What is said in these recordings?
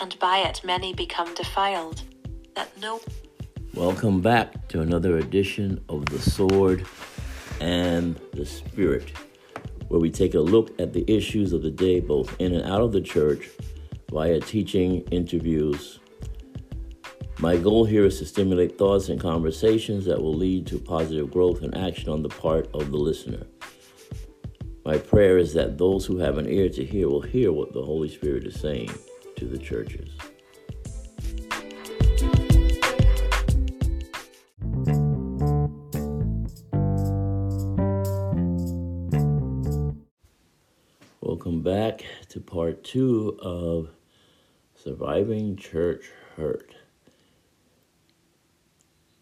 and by it many become defiled. That no. Welcome back to another edition of The Sword and the Spirit, where we take a look at the issues of the day, both in and out of the church, via teaching, interviews. My goal here is to stimulate thoughts and conversations that will lead to positive growth and action on the part of the listener. My prayer is that those who have an ear to hear will hear what the Holy Spirit is saying to the churches. Welcome back to part two of Surviving Church Hurt.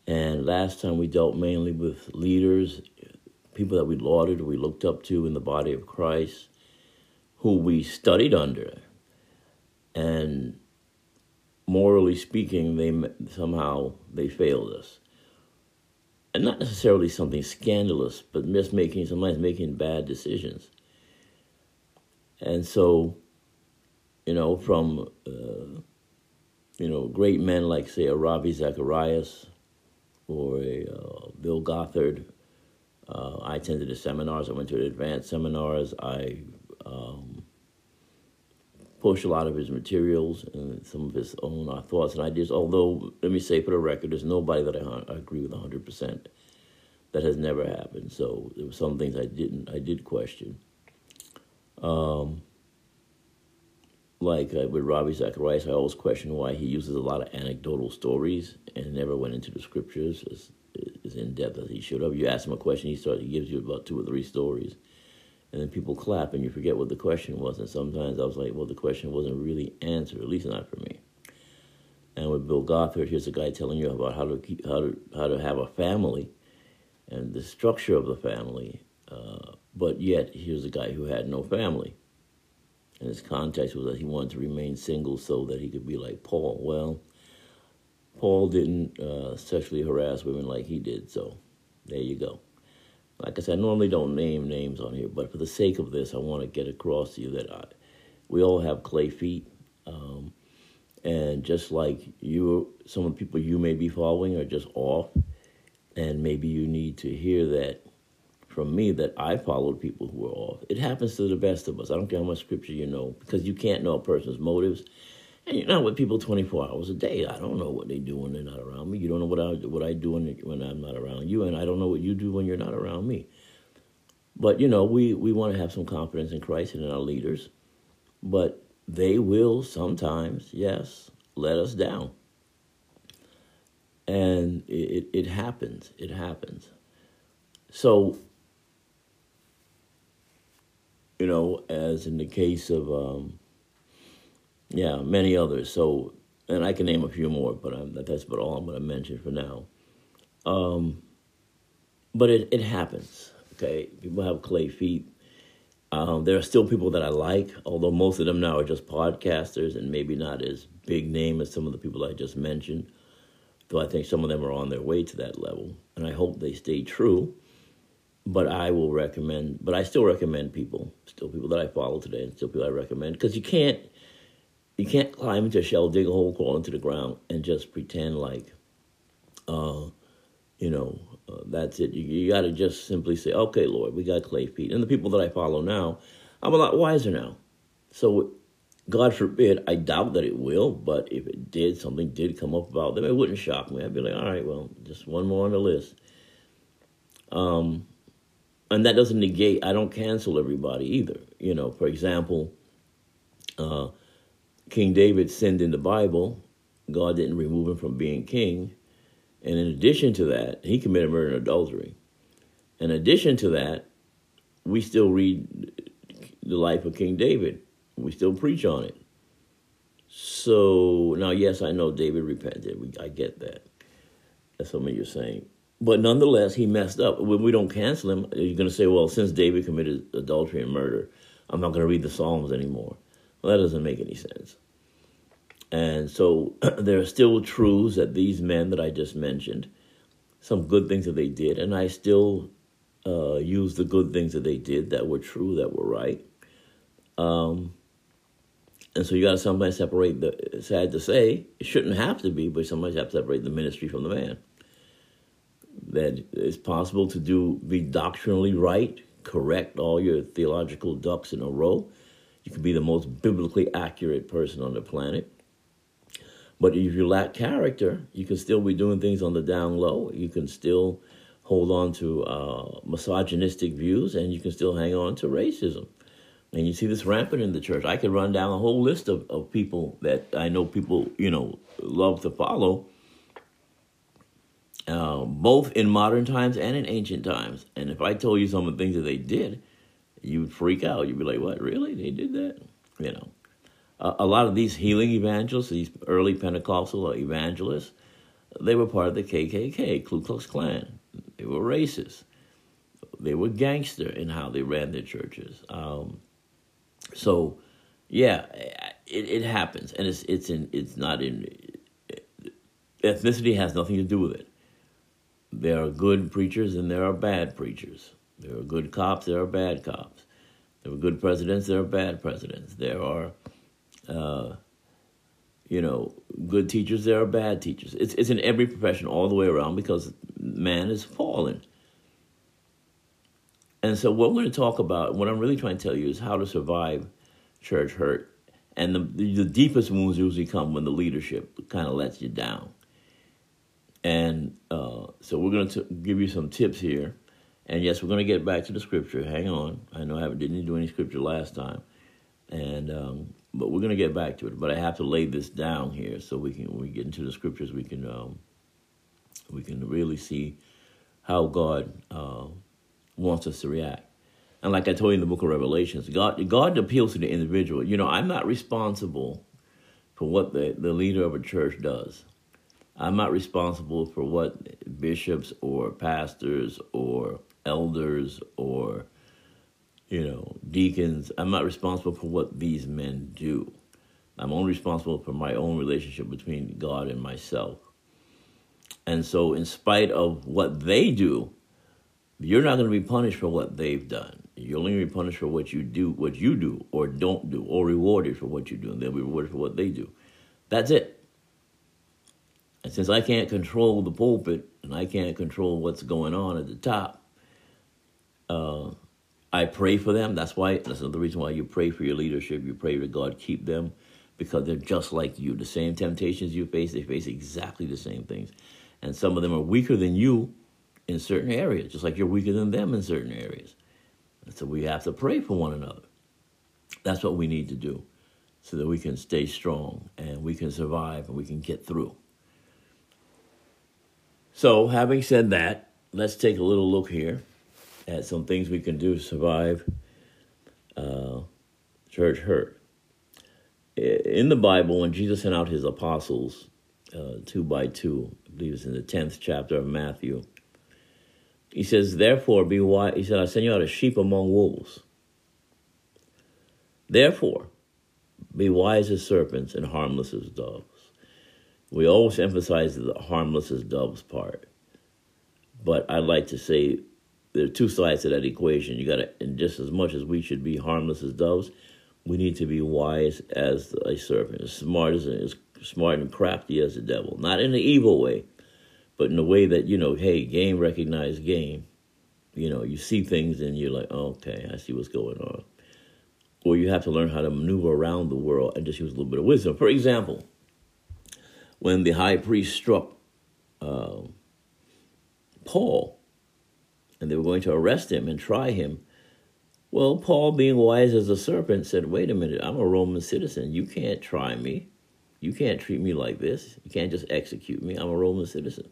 And last time we dealt mainly with leaders, people that we lauded, we looked up to in the body of Christ, who we studied under, and morally speaking, they somehow they failed us, and not necessarily something scandalous, but just making sometimes making bad decisions. And so, you know, from uh, you know great men like say a Ravi Zacharias or a uh, Bill Gothard. Uh, I attended the seminars. I went to the advanced seminars. I push a lot of his materials and some of his own uh, thoughts and ideas. Although, let me say for the record, there's nobody that I, I agree with 100%. That has never happened. So there were some things I didn't, I did question. Um, like uh, with Ravi Zacharias, I always question why he uses a lot of anecdotal stories and never went into the scriptures as, as in depth as he should have. You ask him a question, he starts, he gives you about two or three stories and then people clap and you forget what the question was. And sometimes I was like, well, the question wasn't really answered, at least not for me. And with Bill Gothard, here's a guy telling you about how to keep, how to how to have a family, and the structure of the family. Uh, but yet, here's a guy who had no family, and his context was that he wanted to remain single so that he could be like Paul. Well, Paul didn't uh, sexually harass women like he did, so there you go. Like I said, I normally don't name names on here, but for the sake of this, I want to get across to you that I, we all have clay feet. Um, and just like you, some of the people you may be following are just off, and maybe you need to hear that from me that I followed people who are off. It happens to the best of us. I don't care how much scripture you know, because you can't know a person's motives. And you're not with people 24 hours a day. I don't know what they do when they're not around me. You don't know what I what I do when, when I'm not around you, and I don't know what you do when you're not around me. But you know, we we want to have some confidence in Christ and in our leaders, but they will sometimes, yes, let us down. And it, it happens. It happens. So, you know, as in the case of um, yeah, many others. So, and I can name a few more, but I'm, that's about all I'm going to mention for now. Um, but it, it happens. Okay, people have clay feet. Um, there are still people that I like, although most of them now are just podcasters and maybe not as big name as some of the people I just mentioned. Though I think some of them are on their way to that level, and I hope they stay true. But I will recommend, but I still recommend people, still people that I follow today, and still people I recommend because you can't you can't climb into a shell, dig a hole, crawl into the ground, and just pretend like, uh, you know, uh, that's it. You, you got to just simply say, okay, Lord, we got clay feet. And the people that I follow now, I'm a lot wiser now. So, God forbid, I doubt that it will, but if it did, something did come up about them, it wouldn't shock me. I'd be like, all right, well, just one more on the list. Um, and that doesn't negate, I don't cancel everybody either. You know, for example, uh, King David sinned in the Bible. God didn't remove him from being king. And in addition to that, he committed murder and adultery. In addition to that, we still read the life of King David. We still preach on it. So now, yes, I know David repented. We, I get that. That's what you're saying. But nonetheless, he messed up. When we don't cancel him, you're going to say, well, since David committed adultery and murder, I'm not going to read the Psalms anymore. Well, that doesn't make any sense. And so there are still truths that these men that I just mentioned, some good things that they did, and I still uh, use the good things that they did that were true, that were right. Um, and so you got to sometimes separate the, sad to say, it shouldn't have to be, but sometimes you have to separate the ministry from the man that it's possible to do be doctrinally right, correct all your theological ducks in a row. You can be the most biblically accurate person on the planet. But if you lack character, you can still be doing things on the down low. You can still hold on to uh, misogynistic views, and you can still hang on to racism. And you see this rampant in the church. I could run down a whole list of, of people that I know people, you know, love to follow uh, both in modern times and in ancient times. And if I told you some of the things that they did, you'd freak out. You'd be like, "What? Really? They did that?" You know, a lot of these healing evangelists, these early Pentecostal evangelists, they were part of the KKK, Ku Klux Klan. They were racist. They were gangster in how they ran their churches. Um, so, yeah, it, it happens, and it's it's in it's not in ethnicity has nothing to do with it there are good preachers and there are bad preachers. There are good cops, there are bad cops. There are good presidents, there are bad presidents. There are, uh, you know, good teachers, there are bad teachers. It's, it's in every profession all the way around because man is fallen. And so, what we're going to talk about, what I'm really trying to tell you is how to survive church hurt. And the, the deepest wounds usually come when the leadership kind of lets you down. And uh, so we're going to give you some tips here. And yes, we're going to get back to the scripture. Hang on. I know I didn't do any scripture last time. And um, but we're going to get back to it. But I have to lay this down here so we can when we get into the scriptures we can um, we can really see how God uh, wants us to react. And like I told you in the book of Revelations, God God appeals to the individual. You know, I'm not responsible for what the, the leader of a church does. I'm not responsible for what bishops or pastors or elders or you know deacons. I'm not responsible for what these men do. I'm only responsible for my own relationship between God and myself. And so, in spite of what they do, you're not going to be punished for what they've done. You're only going to be punished for what you do, what you do, or don't do, or rewarded for what you do, and they'll be rewarded for what they do. That's it. And since I can't control the pulpit and I can't control what's going on at the top, uh, I pray for them. That's why that's another reason why you pray for your leadership. You pray to God keep them because they're just like you. The same temptations you face, they face exactly the same things. And some of them are weaker than you in certain areas, just like you're weaker than them in certain areas. And so we have to pray for one another. That's what we need to do so that we can stay strong and we can survive and we can get through. So, having said that, let's take a little look here at some things we can do to survive uh, church hurt. In the Bible, when Jesus sent out his apostles uh, two by two, I believe it's in the 10th chapter of Matthew, he says, Therefore, be wise. He said, I send you out as sheep among wolves. Therefore, be wise as serpents and harmless as doves. We always emphasize the harmless as doves part. But I'd like to say there are two sides to that equation. You got to, and just as much as we should be harmless as doves, we need to be wise as a serpent, as smart as, as smart and crafty as the devil. Not in an evil way, but in a way that you know, hey, game recognize game. You know, you see things and you're like, okay, I see what's going on. Or you have to learn how to maneuver around the world and just use a little bit of wisdom. For example, when the high priest struck uh, Paul and they were going to arrest him and try him. Well, Paul, being wise as a serpent, said, Wait a minute, I'm a Roman citizen. You can't try me. You can't treat me like this. You can't just execute me. I'm a Roman citizen.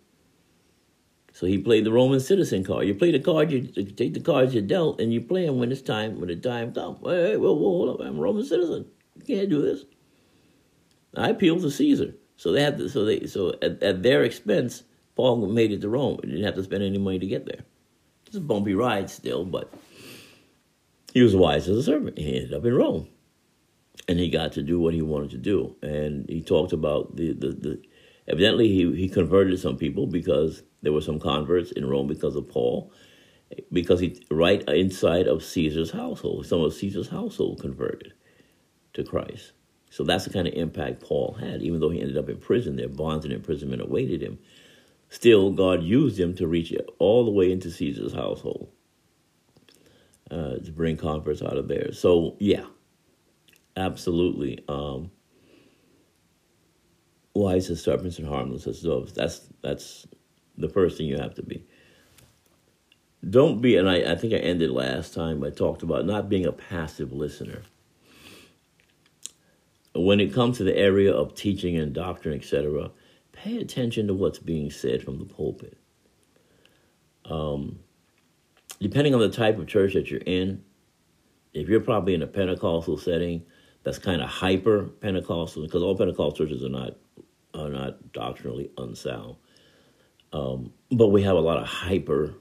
So he played the Roman citizen card. You play the card, you take the cards you dealt, and you play them when it's time, when the time comes. Hey, well, hold up, I'm a Roman citizen. You can't do this. I appeal to Caesar. So they had to, so they so at, at their expense, Paul made it to Rome. He didn't have to spend any money to get there. It's a bumpy ride still, but he was wise as a servant. He ended up in Rome. And he got to do what he wanted to do. And he talked about the, the, the evidently he, he converted some people because there were some converts in Rome because of Paul, because he right inside of Caesar's household, some of Caesar's household converted to Christ. So that's the kind of impact Paul had, even though he ended up in prison there, bonds and imprisonment awaited him. Still, God used him to reach all the way into Caesar's household uh, to bring converts out of there. So, yeah, absolutely. Um, wise as serpents and harmless as doves. That's that's the first thing you have to be. Don't be, and I, I think I ended last time. I talked about not being a passive listener. When it comes to the area of teaching and doctrine, etc., pay attention to what's being said from the pulpit. Um, depending on the type of church that you're in, if you're probably in a Pentecostal setting that's kind of hyper Pentecostal, because all Pentecostal churches are not are not doctrinally unsound, um, but we have a lot of hyper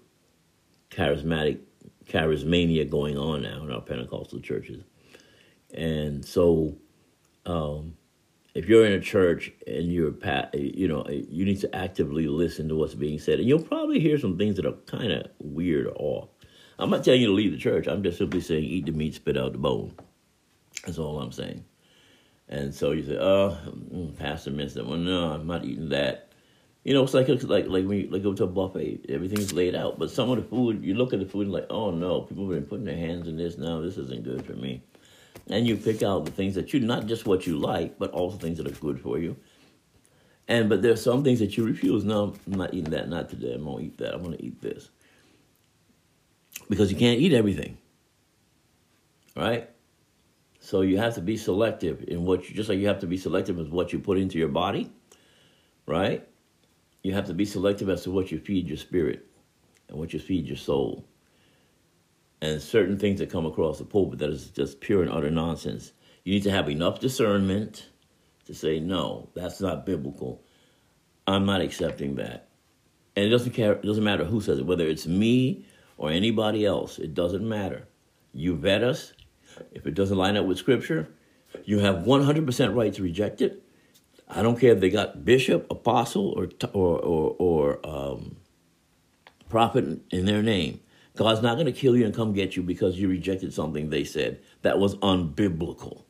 charismatic charismania going on now in our Pentecostal churches, and so um, if you're in a church and you're you know you need to actively listen to what's being said and you'll probably hear some things that are kind of weird or off. I'm not telling you to leave the church. I'm just simply saying eat the meat spit out the bone. That's all i'm saying. And so you say oh mm, pastor missed that one. No i'm not eating that. You know it's like it's like like when you like go to a buffet everything's laid out but some of the food you look at the food and like oh no people have been putting their hands in this. Now this isn't good for me and you pick out the things that you not just what you like, but also things that are good for you. And but there's some things that you refuse. No, I'm not eating that. Not today. I'm gonna eat that. I'm gonna eat this because you can't eat everything, right? So you have to be selective in what you just like you have to be selective with what you put into your body, right? You have to be selective as to what you feed your spirit and what you feed your soul and certain things that come across the pulpit that is just pure and utter nonsense. You need to have enough discernment to say, no, that's not biblical. I'm not accepting that. And it doesn't care, it doesn't matter who says it, whether it's me or anybody else, it doesn't matter. You vet us. If it doesn't line up with scripture, you have 100% right to reject it. I don't care if they got bishop, apostle, or or or, or um, prophet in their name. God's not going to kill you and come get you because you rejected something they said that was unbiblical.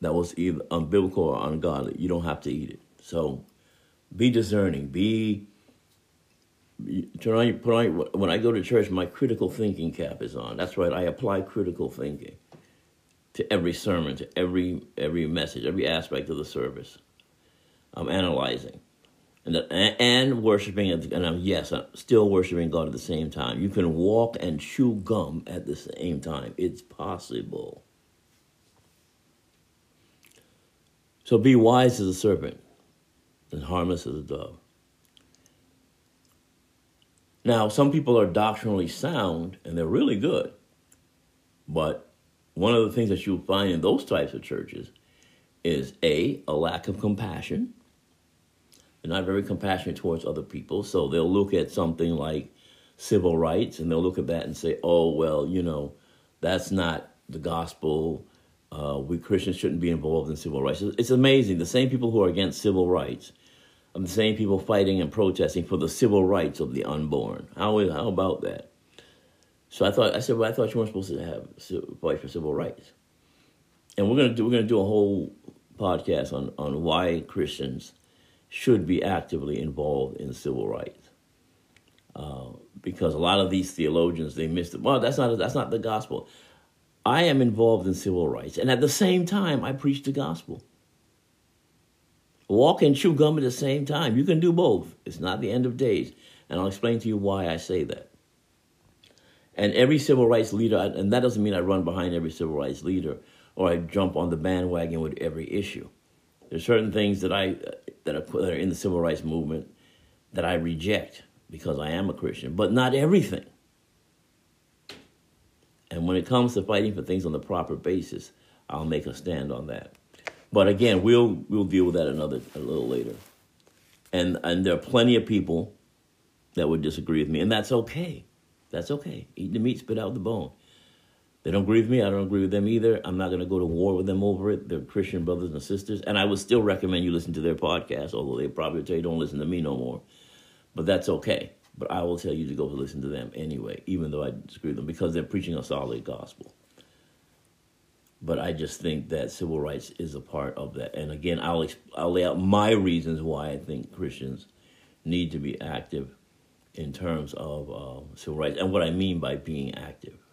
That was either unbiblical or ungodly. You don't have to eat it. So be discerning. Be turn on, put on when I go to church, my critical thinking cap is on. That's right. I apply critical thinking to every sermon, to every every message, every aspect of the service. I'm analyzing and, and worshiping and I'm yes, I'm still worshiping God at the same time. You can walk and chew gum at the same time. It's possible. So be wise as a serpent and harmless as a dove. Now, some people are doctrinally sound and they're really good. But one of the things that you'll find in those types of churches is A, a lack of compassion they're not very compassionate towards other people. So they'll look at something like civil rights and they'll look at that and say, oh, well, you know, that's not the gospel. Uh, we Christians shouldn't be involved in civil rights. It's amazing. The same people who are against civil rights are the same people fighting and protesting for the civil rights of the unborn. How, how about that? So I thought I said, well, I thought you weren't supposed to have fight for civil rights. And we're gonna do we're gonna do a whole podcast on on why Christians should be actively involved in civil rights. Uh, because a lot of these theologians they miss it. Well, that's not that's not the gospel. I am involved in civil rights, and at the same time, I preach the gospel. Walk and chew gum at the same time. You can do both. It's not the end of days, and I'll explain to you why I say that. And every civil rights leader, and that doesn't mean I run behind every civil rights leader or I jump on the bandwagon with every issue. There's certain things that I that are, that are in the civil rights movement that I reject because I am a Christian, but not everything. And when it comes to fighting for things on the proper basis, I'll make a stand on that. But again, we'll we'll deal with that another a little later. And and there are plenty of people that would disagree with me, and that's okay. That's okay. Eat the meat, spit out the bone. They don't agree with me. I don't agree with them either. I'm not going to go to war with them over it. They're Christian brothers and sisters, and I would still recommend you listen to their podcast. Although they probably tell you don't listen to me no more, but that's okay. But I will tell you to go listen to them anyway, even though I disagree with them, because they're preaching a solid gospel. But I just think that civil rights is a part of that. And again, I'll I'll lay out my reasons why I think Christians need to be active in terms of uh, civil rights and what I mean by being active.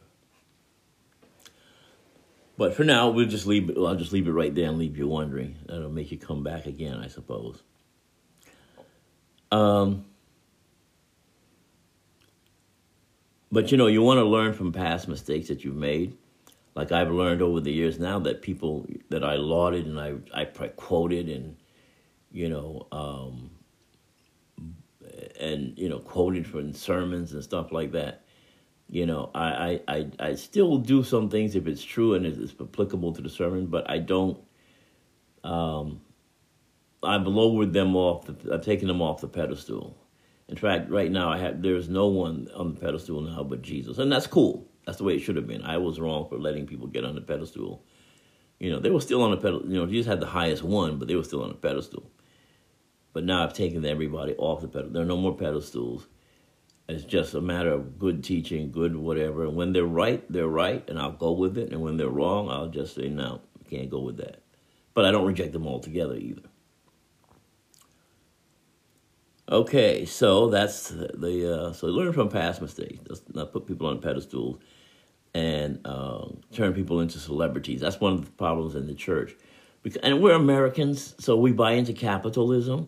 But for now, we'll just leave. I'll just leave it right there and leave you wondering. That'll make you come back again, I suppose. Um, but you know, you want to learn from past mistakes that you've made like I've learned over the years now that people that I lauded and I I quoted and you know um, and you know quoted from sermons and stuff like that. You know, I, I, I, I still do some things if it's true and it's applicable to the sermon, but I don't. Um, I've lowered them off. The, I've taken them off the pedestal. In fact, right now I have there's no one on the pedestal now but Jesus, and that's cool. That's the way it should have been. I was wrong for letting people get on the pedestal. You know, they were still on the pedestal. You know, Jesus had the highest one, but they were still on the pedestal. But now I've taken everybody off the pedestal. There are no more pedestals. It's just a matter of good teaching, good whatever. And when they're right, they're right, and I'll go with it. And when they're wrong, I'll just say, no, can't go with that. But I don't reject them altogether either. Okay, so that's the uh, so learn from past mistakes. Let's not put people on pedestals and uh, turn people into celebrities. That's one of the problems in the church. Because, and we're Americans, so we buy into capitalism.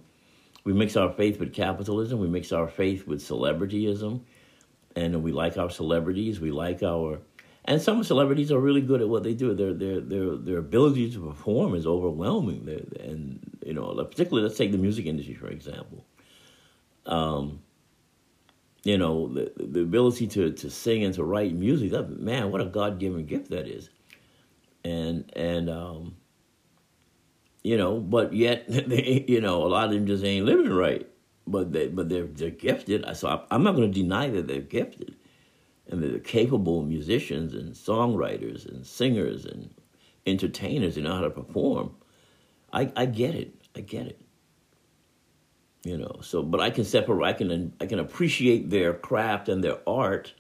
We mix our faith with capitalism. We mix our faith with celebrityism, and we like our celebrities. We like our, and some celebrities are really good at what they do. Their their their their ability to perform is overwhelming. And you know, particularly let's take the music industry for example um, you know, the, the ability to, to sing and to write music, that, man, what a God given gift that is. And, and, um, you know, but yet, they, you know, a lot of them just ain't living right. But they, but they're they're gifted. So I'm not going to deny that they're gifted, and they're capable musicians and songwriters and singers and entertainers. They know how to perform. I I get it. I get it you know so but i can separate i can i can appreciate their craft and their art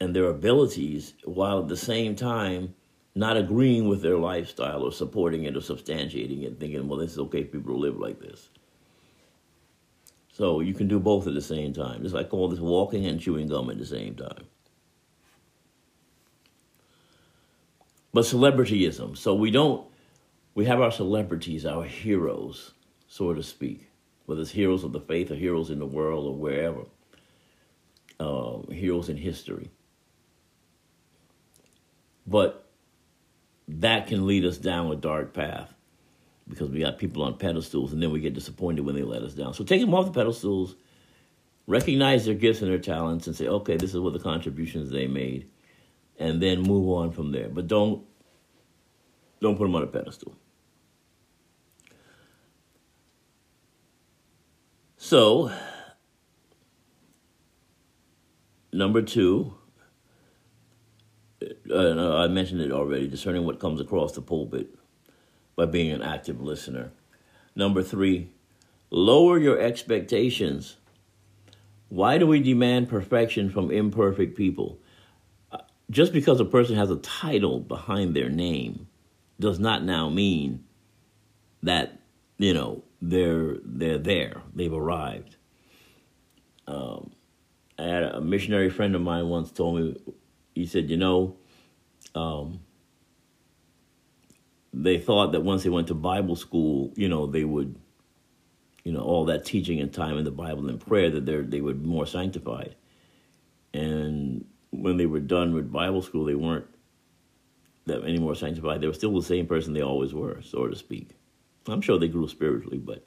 and their abilities while at the same time not agreeing with their lifestyle or supporting it or substantiating it thinking well this is okay for people to live like this. So you can do both at the same time. Just like all this walking and chewing gum at the same time. But celebrityism. So we don't we have our celebrities our heroes so to speak, whether it's heroes of the faith or heroes in the world or wherever, uh, heroes in history. But that can lead us down a dark path because we got people on pedestals and then we get disappointed when they let us down. So take them off the pedestals, recognize their gifts and their talents, and say, okay, this is what the contributions they made, and then move on from there. But don't don't put them on a pedestal. So, number two, uh, I mentioned it already, discerning what comes across the pulpit by being an active listener. Number three, lower your expectations. Why do we demand perfection from imperfect people? Uh, just because a person has a title behind their name does not now mean that, you know, they're they're there. They've arrived. Um, I had a missionary friend of mine once told me. He said, "You know, um, they thought that once they went to Bible school, you know, they would, you know, all that teaching and time in the Bible and prayer that they they would be more sanctified. And when they were done with Bible school, they weren't that any more sanctified. They were still the same person they always were, so to speak." I'm sure they grew spiritually, but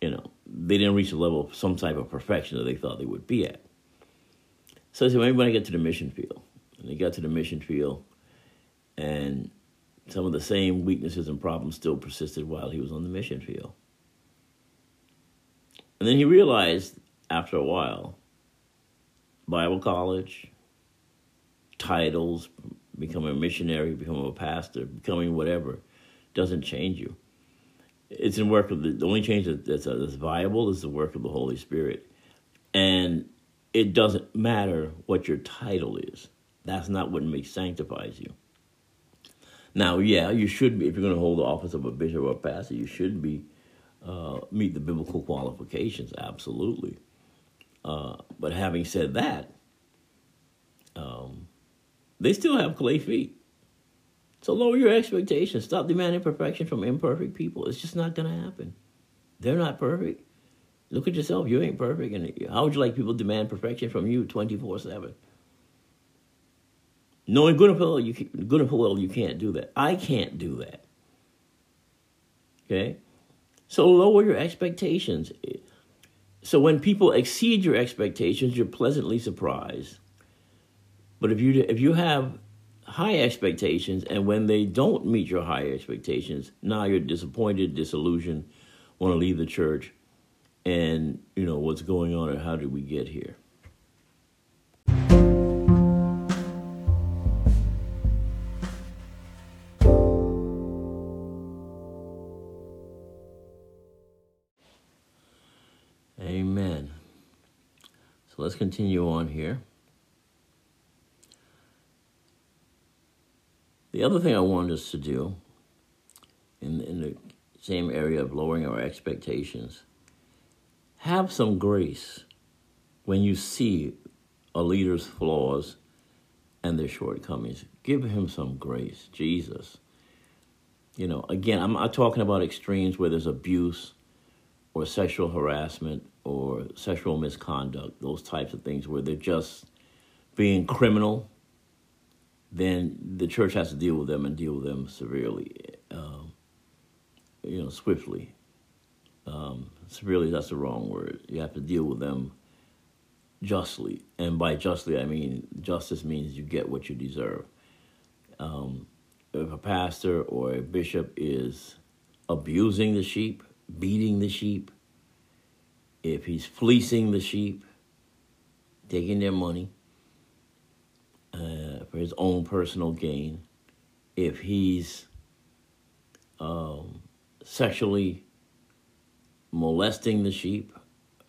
you know, they didn't reach a level of some type of perfection that they thought they would be at. So I said, well, everybody get to the mission field. And they got to the mission field and some of the same weaknesses and problems still persisted while he was on the mission field. And then he realized after a while Bible college, titles, becoming a missionary, becoming a pastor, becoming whatever, doesn't change you. It's in work of the, the only change that's, uh, that's viable is the work of the Holy Spirit. And it doesn't matter what your title is. That's not what makes sanctifies you. Now, yeah, you should be if you're going to hold the office of a bishop or a pastor. You should be uh, meet the biblical qualifications, absolutely. Uh, but having said that, um, they still have clay feet. So lower your expectations. Stop demanding perfection from imperfect people. It's just not going to happen. They're not perfect. Look at yourself. You ain't perfect. And how would you like people demand perfection from you 24 7? Knowing good and well, you good and well, you can't do that. I can't do that. Okay, so lower your expectations. So when people exceed your expectations, you're pleasantly surprised. But if you if you have high expectations and when they don't meet your high expectations, now you're disappointed, disillusioned, want to leave the church, and you know what's going on and how did we get here? Amen. So let's continue on here. The other thing I wanted us to do in, in the same area of lowering our expectations, have some grace when you see a leader's flaws and their shortcomings. Give him some grace, Jesus. You know, again, I'm not talking about extremes where there's abuse or sexual harassment or sexual misconduct, those types of things where they're just being criminal then the church has to deal with them and deal with them severely, um, you know, swiftly. Um, severely, that's the wrong word. You have to deal with them justly. And by justly, I mean justice means you get what you deserve. Um, if a pastor or a bishop is abusing the sheep, beating the sheep, if he's fleecing the sheep, taking their money, uh, for his own personal gain, if he's um, sexually molesting the sheep,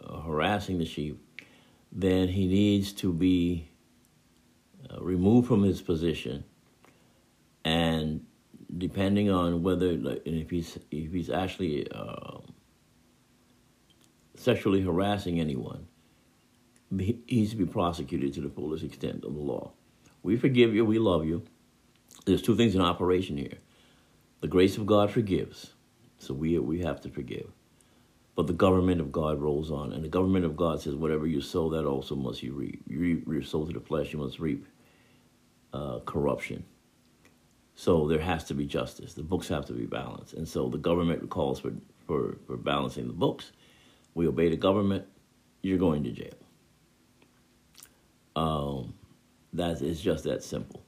uh, harassing the sheep, then he needs to be uh, removed from his position. And depending on whether, like, if he's if he's actually uh, sexually harassing anyone, he needs to be prosecuted to the fullest extent of the law. We forgive you, we love you. There's two things in operation here. The grace of God forgives, so we, we have to forgive. But the government of God rolls on, and the government of God says, whatever you sow, that also must you reap. You, reap, you sow to the flesh, you must reap uh, corruption. So there has to be justice. The books have to be balanced. And so the government calls for, for, for balancing the books. We obey the government, you're going to jail. Um, that is just that simple.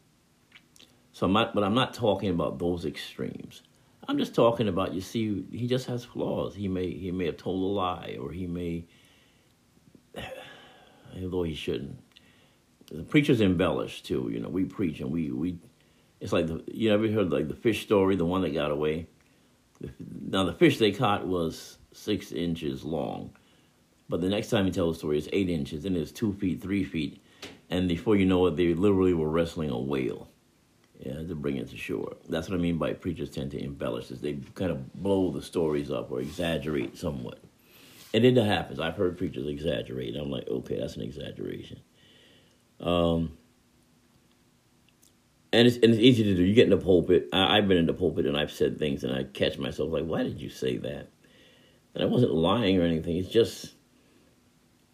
So I'm not, but I'm not talking about those extremes. I'm just talking about you see, he just has flaws. He may he may have told a lie, or he may, although he shouldn't. The preachers embellish too. You know, we preach and we we. It's like the you ever heard like the fish story, the one that got away. Now the fish they caught was six inches long, but the next time you tell the story, it's eight inches, and it's two feet, three feet, and before you know it, they literally were wrestling a whale yeah, to bring it to shore. That's what I mean by preachers tend to embellish this. They kind of blow the stories up or exaggerate somewhat. And it happens. I've heard preachers exaggerate. I'm like, okay, that's an exaggeration. Um, and it's, and it's easy to do. You get in the pulpit. I, I've been in the pulpit and I've said things and I catch myself like, why did you say that? And I wasn't lying or anything. It's just,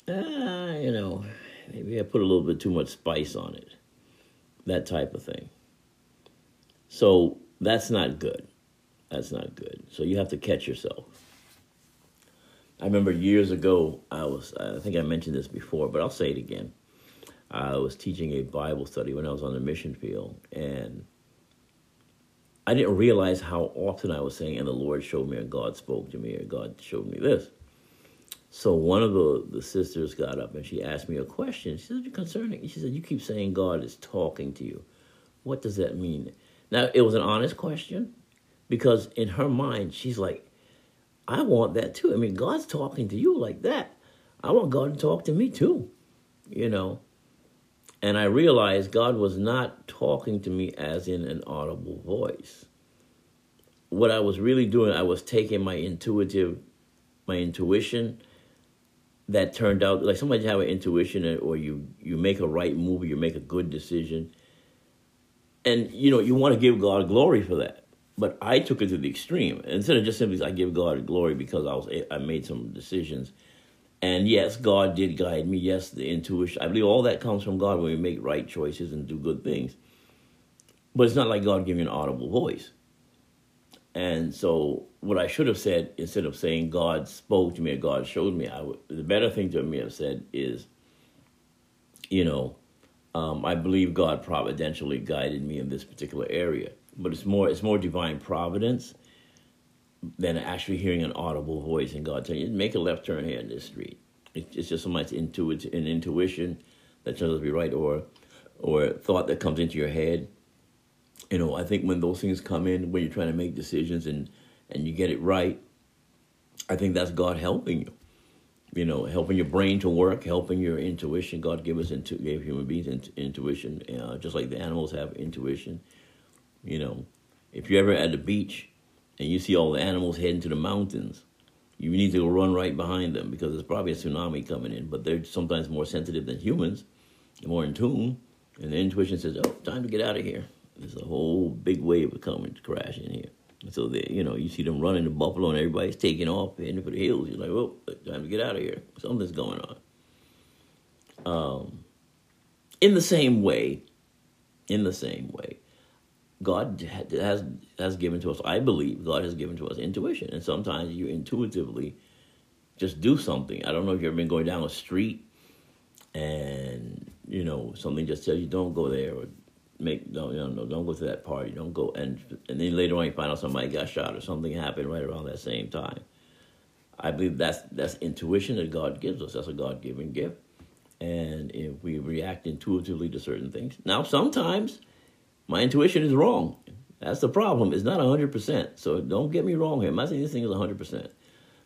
ah, you know, maybe I put a little bit too much spice on it, that type of thing. So that's not good. That's not good. So you have to catch yourself. I remember years ago, I was, I think I mentioned this before, but I'll say it again. I was teaching a Bible study when I was on the mission field, and I didn't realize how often I was saying, and the Lord showed me, or God spoke to me, or God showed me this. So one of the, the sisters got up and she asked me a question. She said, You're concerning. She said, You keep saying God is talking to you. What does that mean? Now, it was an honest question because in her mind, she's like, I want that too. I mean, God's talking to you like that. I want God to talk to me too, you know. And I realized God was not talking to me as in an audible voice. What I was really doing, I was taking my intuitive, my intuition that turned out like somebody have an intuition or you you make a right move you make a good decision and you know you want to give god glory for that. But i took it to the extreme. Instead of just simply saying i give god glory because i was i made some decisions. And yes god did guide me. Yes the intuition i believe all that comes from god when we make right choices and do good things. But it's not like god giving an audible voice. And so, what I should have said instead of saying God spoke to me or God showed me, I would, the better thing to me have said is, you know, um, I believe God providentially guided me in this particular area. But it's more it's more divine providence than actually hearing an audible voice and God telling you make a left turn here in this street. It's just so much intuit an intuition that turns out to be right, or or thought that comes into your head you know, I think when those things come in, when you're trying to make decisions and and you get it right, I think that's God helping you. You know, helping your brain to work, helping your intuition. God gave us intu- gave human beings int- intuition, uh, just like the animals have intuition. You know, if you're ever at the beach and you see all the animals heading to the mountains, you need to run right behind them because there's probably a tsunami coming in. But they're sometimes more sensitive than humans, more in tune, and the intuition says, "Oh, time to get out of here." There's a whole big wave coming crashing in here. So that you know, you see them running to buffalo, and everybody's taking off heading for the hills. You're like, "Oh, time to get out of here. Something's going on." Um, in the same way, in the same way, God has has given to us. I believe God has given to us intuition, and sometimes you intuitively just do something. I don't know if you've ever been going down a street, and you know something just tells you don't go there, or make don't you know don't go to that party don't go and and then later on you find out somebody got shot or something happened right around that same time. I believe that's that's intuition that god gives us. That's a god-given gift. And if we react intuitively to certain things now sometimes my intuition is wrong. That's the problem. It's not 100% so don't get me wrong here. I'm not saying this thing is 100%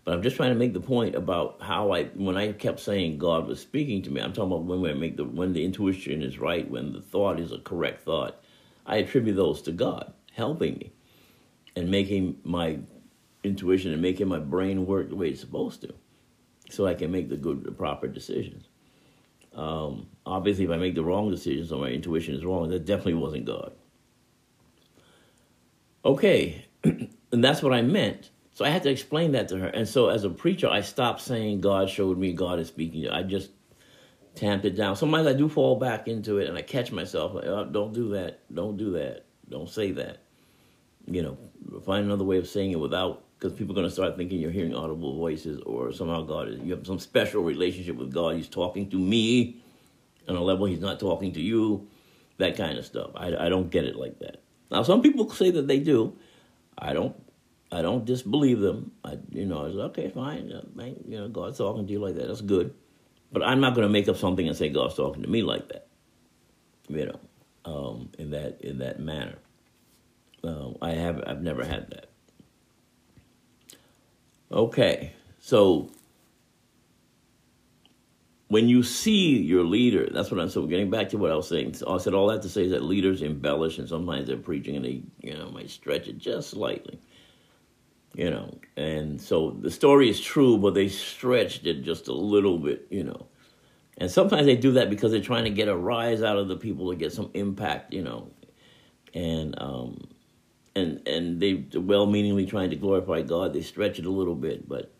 but I'm just trying to make the point about how I, when I kept saying God was speaking to me, I'm talking about when we make the when the intuition is right, when the thought is a correct thought. I attribute those to God helping me and making my intuition and making my brain work the way it's supposed to, so I can make the good, the proper decisions. Um, obviously, if I make the wrong decisions or my intuition is wrong, that definitely wasn't God. Okay, and that's what I meant so I had to explain that to her. And so as a preacher, I stopped saying God showed me God is speaking. I just tamped it down. Sometimes I do fall back into it and I catch myself like, oh, don't do that. Don't do that. Don't say that. You know, find another way of saying it without, because people are going to start thinking you're hearing audible voices or somehow God is, you have some special relationship with God. He's talking to me on a level he's not talking to you, that kind of stuff. I, I don't get it like that. Now, some people say that they do. I don't I don't disbelieve them. I, you know, I was okay, fine. You know, God's talking to you like that. That's good. But I'm not going to make up something and say God's talking to me like that. You know, um, in that in that manner. Um, I have I've never had that. Okay, so when you see your leader, that's what I'm so getting back to what I was saying. I said all that to say is that leaders embellish and sometimes they're preaching and they you know might stretch it just slightly you know. And so the story is true, but they stretched it just a little bit, you know. And sometimes they do that because they're trying to get a rise out of the people to get some impact, you know. And um, and and they well-meaningly trying to glorify God. They stretch it a little bit, but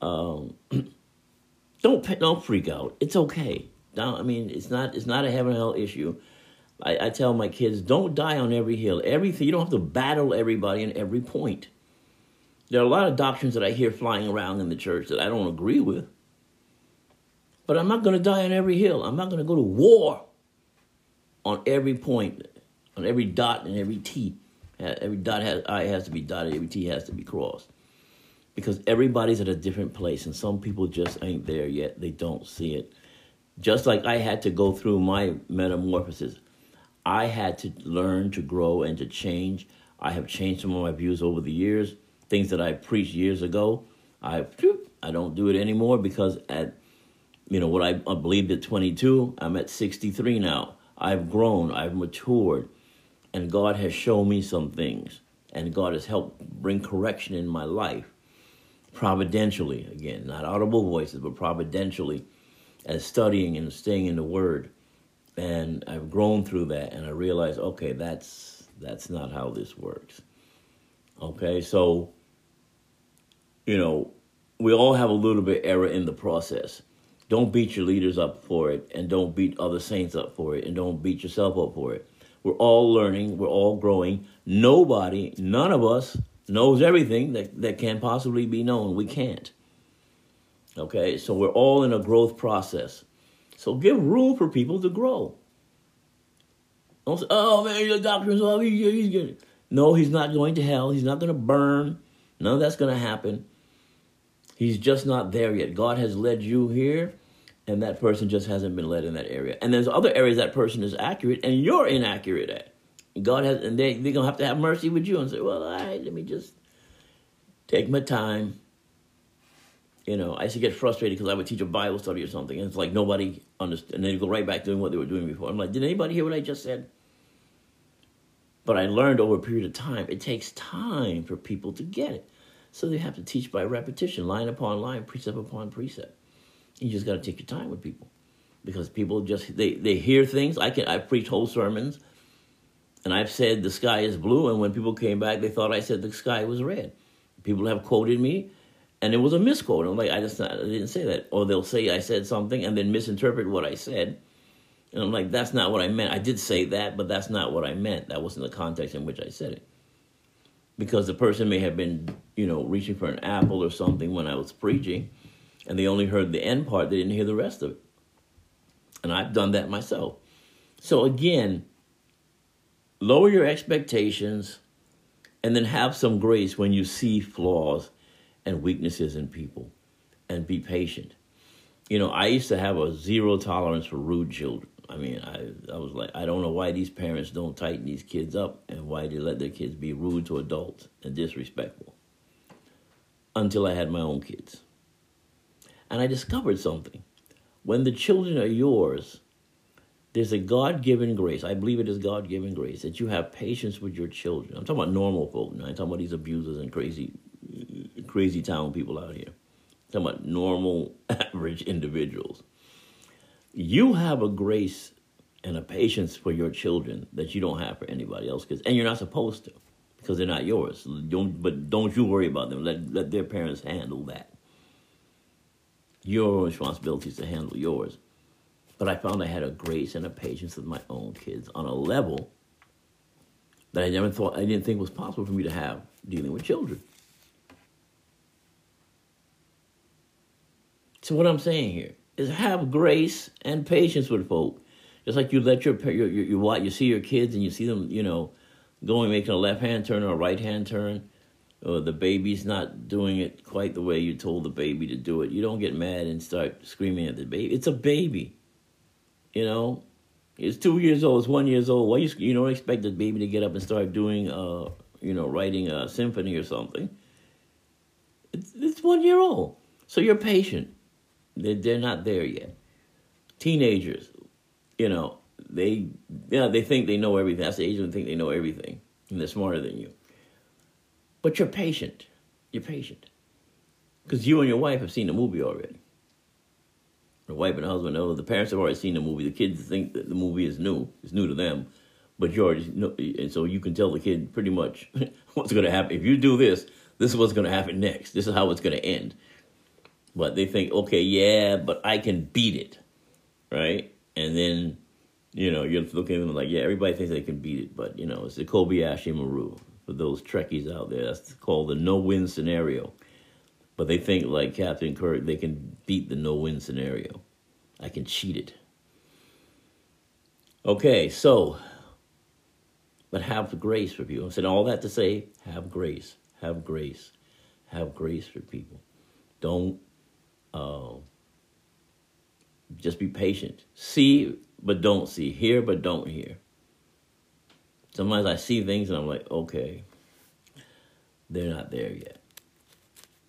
um, don't don't freak out. It's okay. Don't, I mean, it's not it's not a heaven hell issue. I, I tell my kids, don't die on every hill. Everything you don't have to battle everybody in every point. There are a lot of doctrines that I hear flying around in the church that I don't agree with. But I'm not going to die on every hill. I'm not going to go to war on every point, on every dot and every T. Every dot has I has to be dotted. Every T has to be crossed. Because everybody's at a different place, and some people just ain't there yet. They don't see it. Just like I had to go through my metamorphosis, I had to learn to grow and to change. I have changed some of my views over the years. Things that I preached years ago, I I don't do it anymore because at you know what I, I believed at 22, I'm at 63 now. I've grown, I've matured, and God has shown me some things, and God has helped bring correction in my life, providentially. Again, not audible voices, but providentially, as studying and staying in the Word, and I've grown through that, and I realized, okay, that's that's not how this works. Okay, so you know, we all have a little bit error in the process don't beat your leaders up for it, and don't beat other saints up for it, and don't beat yourself up for it. We're all learning, we're all growing. Nobody, none of us knows everything that, that can possibly be known. We can't. Okay, so we're all in a growth process. So give room for people to grow. Don't say, oh man, the doctor's off, he, he's getting. No, he's not going to hell. He's not going to burn. None of that's going to happen. He's just not there yet. God has led you here, and that person just hasn't been led in that area. And there's other areas that person is accurate, and you're inaccurate at. God has, and they they're gonna have to have mercy with you and say, well, all right, let me just take my time. You know, I used to get frustrated because I would teach a Bible study or something, and it's like nobody understood, and they'd go right back doing what they were doing before. I'm like, did anybody hear what I just said? But I learned over a period of time, it takes time for people to get it. So they have to teach by repetition, line upon line, precept upon precept. You just got to take your time with people because people just they they hear things. I can I've preached whole sermons, and I've said the sky is blue, and when people came back, they thought I said the sky was red. People have quoted me, and it was a misquote. I'm like, I just not, I didn't say that, or they'll say I said something and then misinterpret what I said. And I'm like, that's not what I meant. I did say that, but that's not what I meant. That wasn't the context in which I said it because the person may have been, you know, reaching for an apple or something when I was preaching, and they only heard the end part, they didn't hear the rest of it. And I've done that myself. So again, lower your expectations and then have some grace when you see flaws and weaknesses in people and be patient. You know, I used to have a zero tolerance for rude children. I mean, I I was like, I don't know why these parents don't tighten these kids up and why they let their kids be rude to adults and disrespectful. Until I had my own kids. And I discovered something. When the children are yours, there's a God given grace. I believe it is God given grace that you have patience with your children. I'm talking about normal folk. I'm talking about these abusers and crazy, crazy town people out here. I'm talking about normal, average individuals you have a grace and a patience for your children that you don't have for anybody else because and you're not supposed to because they're not yours. Don't but don't you worry about them. Let let their parents handle that. Your responsibility is to handle yours. But i found i had a grace and a patience with my own kids on a level that i never thought i didn't think was possible for me to have dealing with children. So what i'm saying here is have grace and patience with folk. Just like you let your your, your you see your kids and you see them, you know, going making a left hand turn or a right hand turn, or the baby's not doing it quite the way you told the baby to do it. You don't get mad and start screaming at the baby. It's a baby, you know. It's two years old. It's one years old. Why you you don't expect the baby to get up and start doing uh you know writing a symphony or something. It's it's one year old, so you're patient they're, they're not there yet. Teenagers, you know, they you know, they think they know everything. That's the age when they think they know everything, and they're smarter than you. But you're patient. You're patient. Because you and your wife have seen the movie already. The wife and the husband know the parents have already seen the movie. The kids think that the movie is new. It's new to them. But you already know, and so you can tell the kid pretty much what's going to happen. If you do this, this is what's going to happen next. This is how it's going to end. But they think, okay, yeah, but I can beat it, right? And then, you know, you're looking at them like, yeah, everybody thinks they can beat it, but you know, it's the Kobayashi Maru for those Trekkies out there. That's called the no-win scenario. But they think like Captain Kirk, they can beat the no-win scenario. I can cheat it. Okay, so but have grace for people. I said all that to say, have grace, have grace, have grace for people. Don't uh, just be patient. See, but don't see. Hear, but don't hear. Sometimes I see things and I'm like, okay, they're not there yet.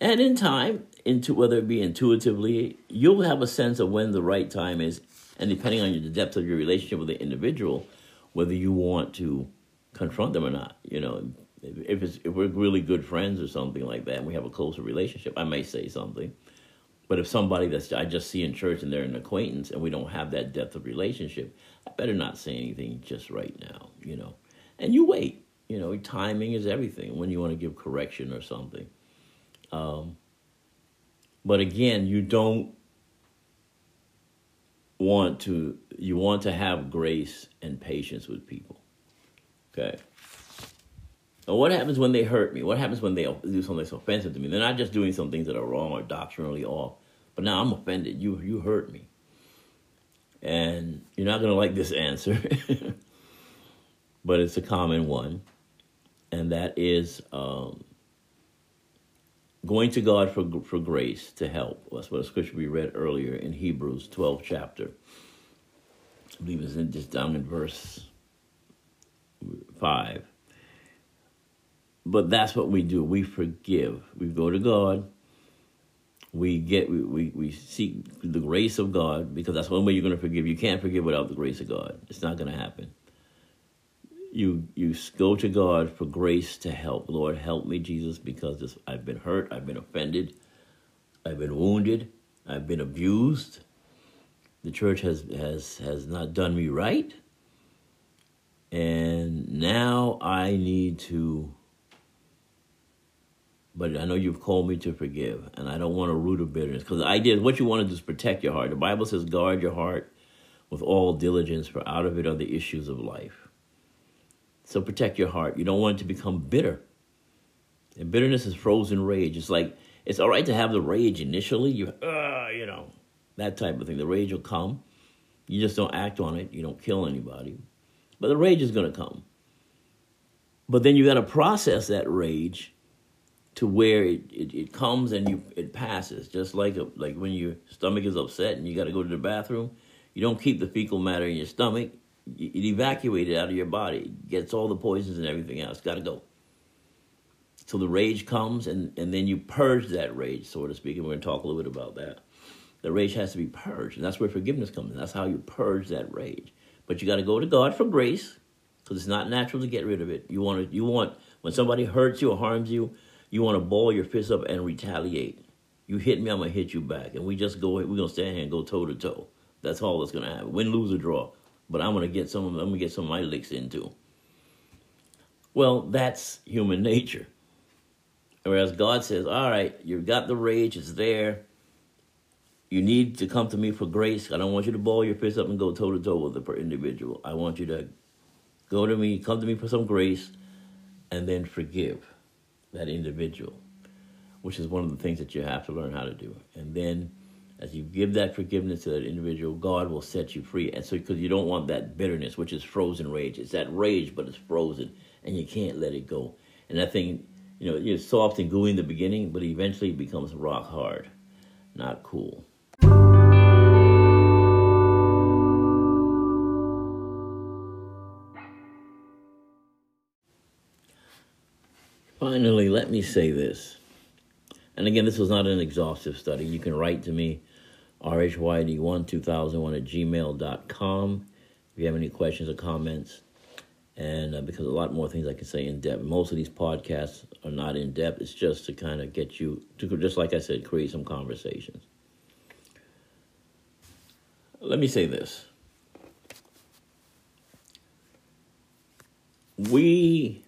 And in time, into whether it be intuitively, you'll have a sense of when the right time is, and depending on the depth of your relationship with the individual, whether you want to confront them or not. You know, if it's if we're really good friends or something like that, and we have a closer relationship, I may say something. But if somebody that's I just see in church and they're an acquaintance and we don't have that depth of relationship, I better not say anything just right now. You know, and you wait. You know, timing is everything when you want to give correction or something. Um, but again, you don't want to you want to have grace and patience with people. Okay. What happens when they hurt me? What happens when they do something that's offensive to me? They're not just doing some things that are wrong or doctrinally off, but now I'm offended. You you hurt me, and you're not going to like this answer, but it's a common one, and that is um, going to God for, for grace to help. That's what a scripture we read earlier in Hebrews 12 chapter. I believe it's in, just down in verse 5. But that's what we do. We forgive. We go to God. We get we, we, we seek the grace of God because that's one way you're going to forgive. You can't forgive without the grace of God. It's not going to happen you you go to God for grace to help. Lord, help me, Jesus, because this, I've been hurt, I've been offended, I've been wounded, I've been abused. The church has has has not done me right, and now I need to. But I know you've called me to forgive, and I don't want a root of bitterness because the idea is what you want to do is protect your heart. The Bible says, "Guard your heart with all diligence, for out of it are the issues of life." So protect your heart. You don't want it to become bitter. And bitterness is frozen rage. It's like it's all right to have the rage initially. You, uh, you know, that type of thing. The rage will come. You just don't act on it. You don't kill anybody, but the rage is going to come. But then you got to process that rage to where it, it, it, comes and you it passes. Just like a, like when your stomach is upset and you got to go to the bathroom, you don't keep the fecal matter in your stomach You, it evacuated out of your body, It gets all the poisons and everything else. Got to go. So the rage comes, and, and then you purge that rage, so to speak. And we're going to talk a little bit about that. The rage has to be purged, and that's where forgiveness comes in. That's how you purge that rage. But you got to go to God for grace, because it's not natural to get rid of it. You want to, you want when somebody hurts you or harms you, you want to ball your fist up and retaliate. You hit me, I'm gonna hit you back, and we just go. We're gonna stand here and go toe to toe. That's all that's gonna happen. Win, lose, or draw but I'm gonna get some. I'm gonna get some of my licks into. Well, that's human nature. Whereas God says, "All right, you've got the rage; it's there. You need to come to me for grace. I don't want you to ball your fist up and go toe to toe with the individual. I want you to go to me, come to me for some grace, and then forgive that individual, which is one of the things that you have to learn how to do. And then as you give that forgiveness to that individual, God will set you free. And so, because you don't want that bitterness, which is frozen rage, it's that rage, but it's frozen, and you can't let it go. And that thing, you know, it's soft and gooey in the beginning, but eventually it becomes rock hard. Not cool. Finally, let me say this. And again, this was not an exhaustive study. You can write to me rhyd12001 at gmail.com if you have any questions or comments. And uh, because a lot more things I can say in depth. Most of these podcasts are not in depth. It's just to kind of get you to, just like I said, create some conversations. Let me say this. We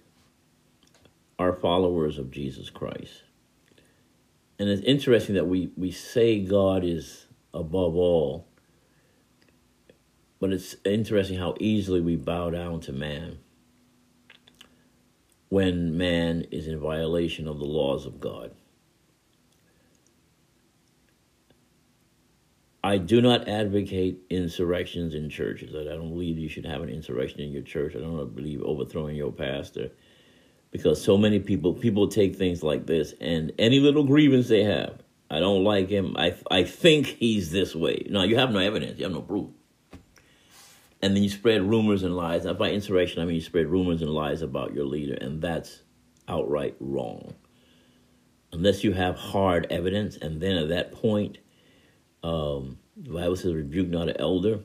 are followers of Jesus Christ. And it's interesting that we, we say God is above all. But it's interesting how easily we bow down to man when man is in violation of the laws of God. I do not advocate insurrections in churches. I don't believe you should have an insurrection in your church. I don't believe overthrowing your pastor because so many people people take things like this and any little grievance they have. I don't like him. I I think he's this way. No, you have no evidence. You have no proof. And then you spread rumors and lies. Now, by insurrection, I mean you spread rumors and lies about your leader, and that's outright wrong. Unless you have hard evidence, and then at that point, um, the Bible says, rebuke not an elder.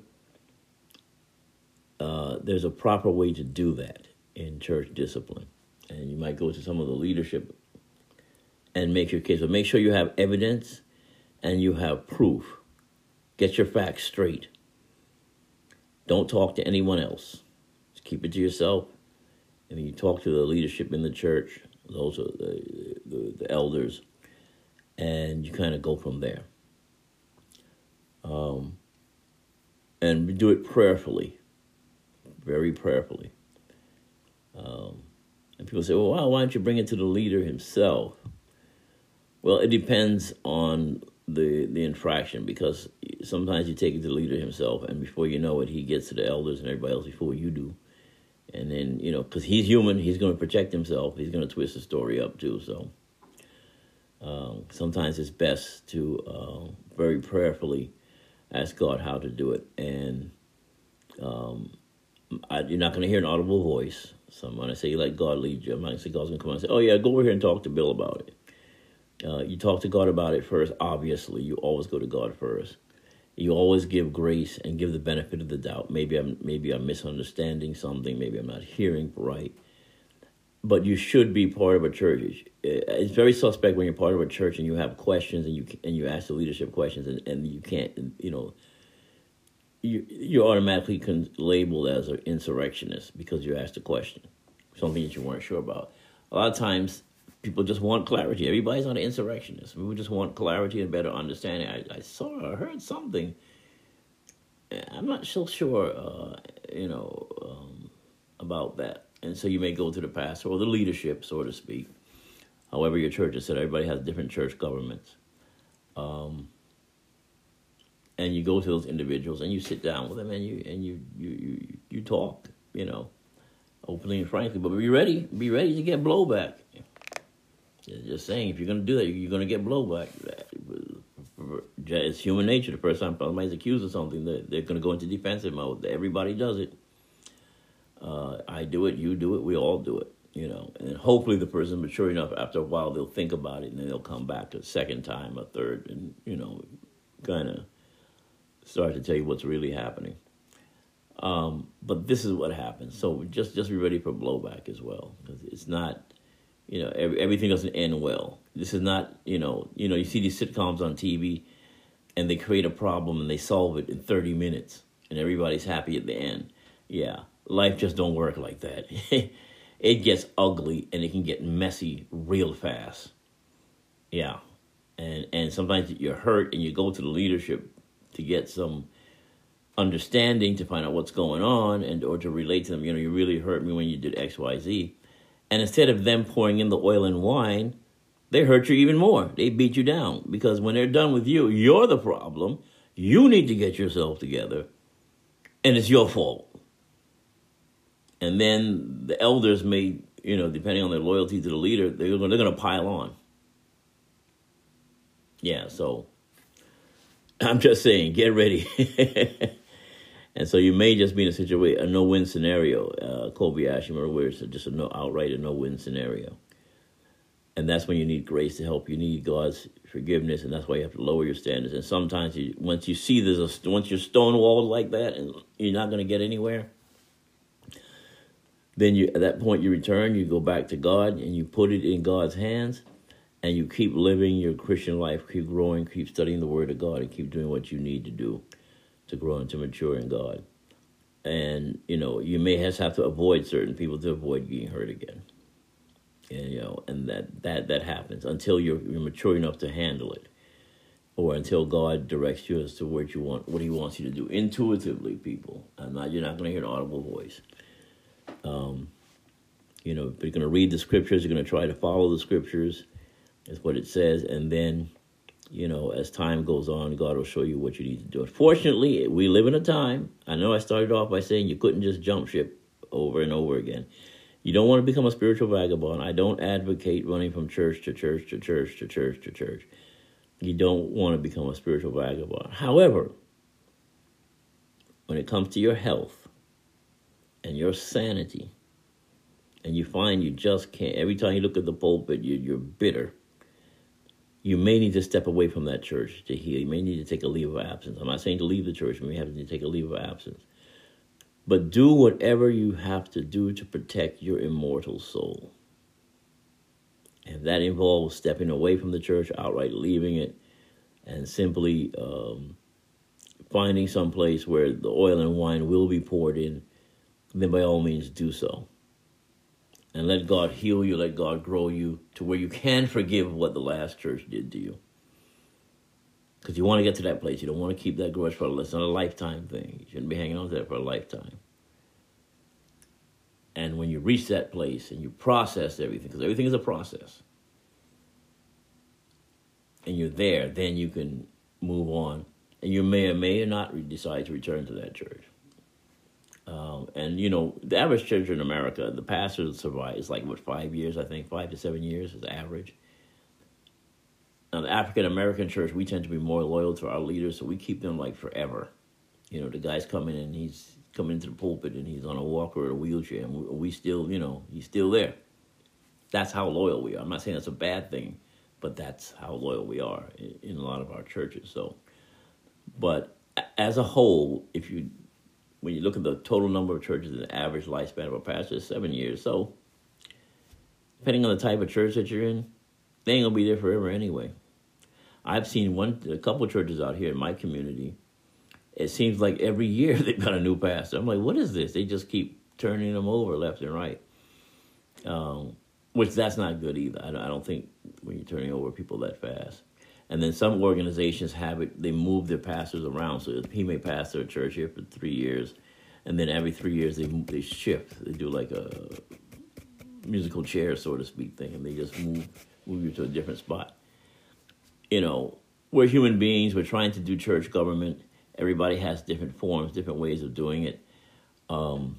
Uh, there's a proper way to do that in church discipline. And you might go to some of the leadership and make your case, but make sure you have evidence and you have proof. Get your facts straight. Don't talk to anyone else. Just keep it to yourself. And you talk to the leadership in the church, those are the, the, the elders, and you kind of go from there. Um, and do it prayerfully, very prayerfully. Um, and people say, well, why don't you bring it to the leader himself? Well, it depends on the the infraction because sometimes you take it to the leader himself, and before you know it, he gets to the elders and everybody else before you do. And then you know, because he's human, he's going to protect himself. He's going to twist the story up too. So um, sometimes it's best to uh, very prayerfully ask God how to do it, and um, I, you're not going to hear an audible voice. So I'm going to say, let God lead you. I'm not going to say God's going to come and say, oh yeah, go over here and talk to Bill about it. Uh, you talk to God about it first. Obviously, you always go to God first. You always give grace and give the benefit of the doubt. Maybe I'm maybe I'm misunderstanding something. Maybe I'm not hearing right. But you should be part of a church. It's very suspect when you're part of a church and you have questions and you and you ask the leadership questions and, and you can't you know you you're automatically con- labeled as an insurrectionist because you asked a question, something that you weren't sure about. A lot of times people just want clarity. Everybody's not an insurrectionist. We just want clarity and better understanding. I, I saw, I heard something. I'm not so sure, uh, you know, um, about that. And so you may go to the pastor or the leadership, so to speak. However, your church is said, everybody has different church governments. Um, and you go to those individuals and you sit down with them and you and you you you, you talk, you know, openly and frankly. But be ready, be ready to get blowback. Just saying, if you're going to do that, you're going to get blowback. It's human nature. The first time somebody's accused of something, they're, they're going to go into defensive mode. Everybody does it. Uh, I do it, you do it, we all do it, you know. And hopefully the person mature enough. After a while, they'll think about it, and then they'll come back a second time, a third, and you know, kind of start to tell you what's really happening. Um, but this is what happens. So just just be ready for blowback as well, because it's not you know, every, everything doesn't end well. This is not, you know, you know, you see these sitcoms on TV, and they create a problem and they solve it in thirty minutes, and everybody's happy at the end. Yeah, life just don't work like that. it gets ugly and it can get messy real fast. Yeah, and and sometimes you're hurt and you go to the leadership to get some understanding to find out what's going on and or to relate to them. You know, you really hurt me when you did X, Y, Z and instead of them pouring in the oil and wine, they hurt you even more. They beat you down because when they're done with you, you're the problem. You need to get yourself together, and it's your fault. And then the elders may, you know, depending on their loyalty to the leader, they're going to pile on. Yeah, so I'm just saying, get ready. And so you may just be in a situation, a no-win scenario, uh, Kobayashi, where it's just a no outright a no-win scenario. And that's when you need grace to help. You need God's forgiveness, and that's why you have to lower your standards. And sometimes, you, once you see there's a once you're stonewalled like that, and you're not going to get anywhere, then you at that point you return, you go back to God, and you put it in God's hands, and you keep living your Christian life, keep growing, keep studying the Word of God, and keep doing what you need to do to grow and to mature in God. And, you know, you may have to avoid certain people to avoid getting hurt again. And, you know, and that, that, that happens until you're, you're mature enough to handle it. Or until God directs you as to what you want, what He wants you to do intuitively. People, I'm not. You're not going to hear an audible voice. Um, you know, you're going to read the scriptures. You're going to try to follow the scriptures. Is what it says, and then you know, as time goes on, God will show you what you need to do. Fortunately, we live in a time. I know I started off by saying you couldn't just jump ship over and over again. You don't want to become a spiritual vagabond. I don't advocate running from church to church to church to church to church. You don't want to become a spiritual vagabond. However, when it comes to your health and your sanity, and you find you just can't, every time you look at the pulpit, you, you're bitter you may need to step away from that church to heal. You may need to take a leave of absence. I'm not saying to leave the church, you may have to take a leave of absence. But do whatever you have to do to protect your immortal soul. And that involves stepping away from the church, outright leaving it, and simply um, finding some place where the oil and wine will be poured in, then by all means do so and let God heal you, let God grow you to where you can forgive what the last church did to you. Because you want to get to that place. You don't want to keep that grudge for it's not a lifetime thing. You shouldn't be hanging on to that for a lifetime. And when you reach that place and you process everything, because everything is a process, and you're there, then you can move on. And you may or may not decide to return to that church. Um, and you know, the average church in America, the pastor survive is like what five years, I think, five to seven years is average. Now, the African American church, we tend to be more loyal to our leaders, so we keep them like forever. You know, the guy's coming and he's coming into the pulpit and he's on a walker or a wheelchair, and we, we still, you know, he's still there. That's how loyal we are. I'm not saying that's a bad thing, but that's how loyal we are in, in a lot of our churches. So, but as a whole, if you when you look at the total number of churches and the average lifespan of a pastor is seven years. So, depending on the type of church that you're in, they ain't gonna be there forever anyway. I've seen one, a couple churches out here in my community. It seems like every year they've got a new pastor. I'm like, what is this? They just keep turning them over left and right. Um, which that's not good either. I don't, I don't think when you're turning over people that fast. And then some organizations have it, they move their pastors around. So he may pastor a church here for three years, and then every three years they they shift. They do like a musical chair, so to speak, thing, and they just move move you to a different spot. You know, we're human beings. We're trying to do church government. Everybody has different forms, different ways of doing it. Um,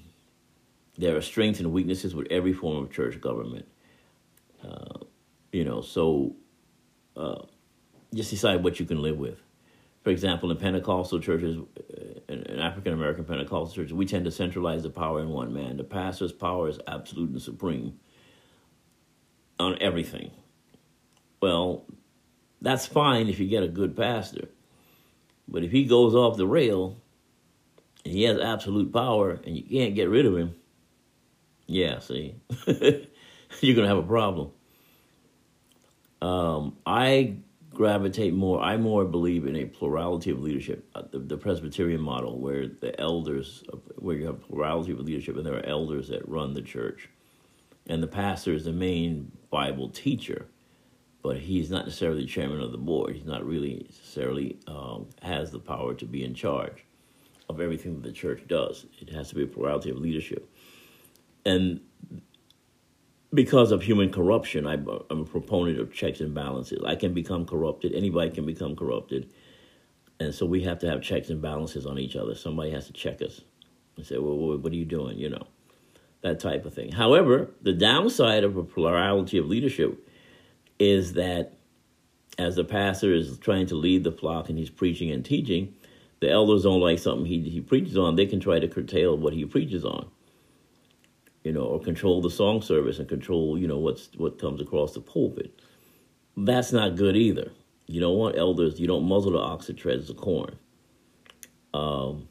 there are strengths and weaknesses with every form of church government. Uh, you know, so uh, just decide what you can live with. For example, in Pentecostal churches, uh, in African American Pentecostal churches, we tend to centralize the power in one man. The pastor's power is absolute and supreme on everything. Well, that's fine if you get a good pastor. But if he goes off the rail and he has absolute power and you can't get rid of him, yeah, see, you're going to have a problem. Um, I gravitate more. I more believe in a plurality of leadership, uh, the, the, Presbyterian model, where the elders, where you have plurality of leadership, and there are elders that run the church, and the pastor is the main Bible teacher, but he's not necessarily the chairman of the board. He's not really necessarily um, has the power to be in charge of everything that the church does. It has to be a plurality of leadership, and because of human corruption, I, am a proponent of checks and balances. I can become corrupted. Anybody can become corrupted. And so we have to have checks and balances on each other. Somebody has to check us and say, well, what are you doing? You know, that type of thing. However, the downside of a plurality of leadership is that as the pastor is trying to lead the flock and he's preaching and teaching, the elders don't like something he, he preaches on, they can try to curtail what he preaches on you know, or control the song service and control, you know, what's what comes across the pulpit. That's not good either. You don't want elders. You don't muzzle the ox that treads the corn. Um,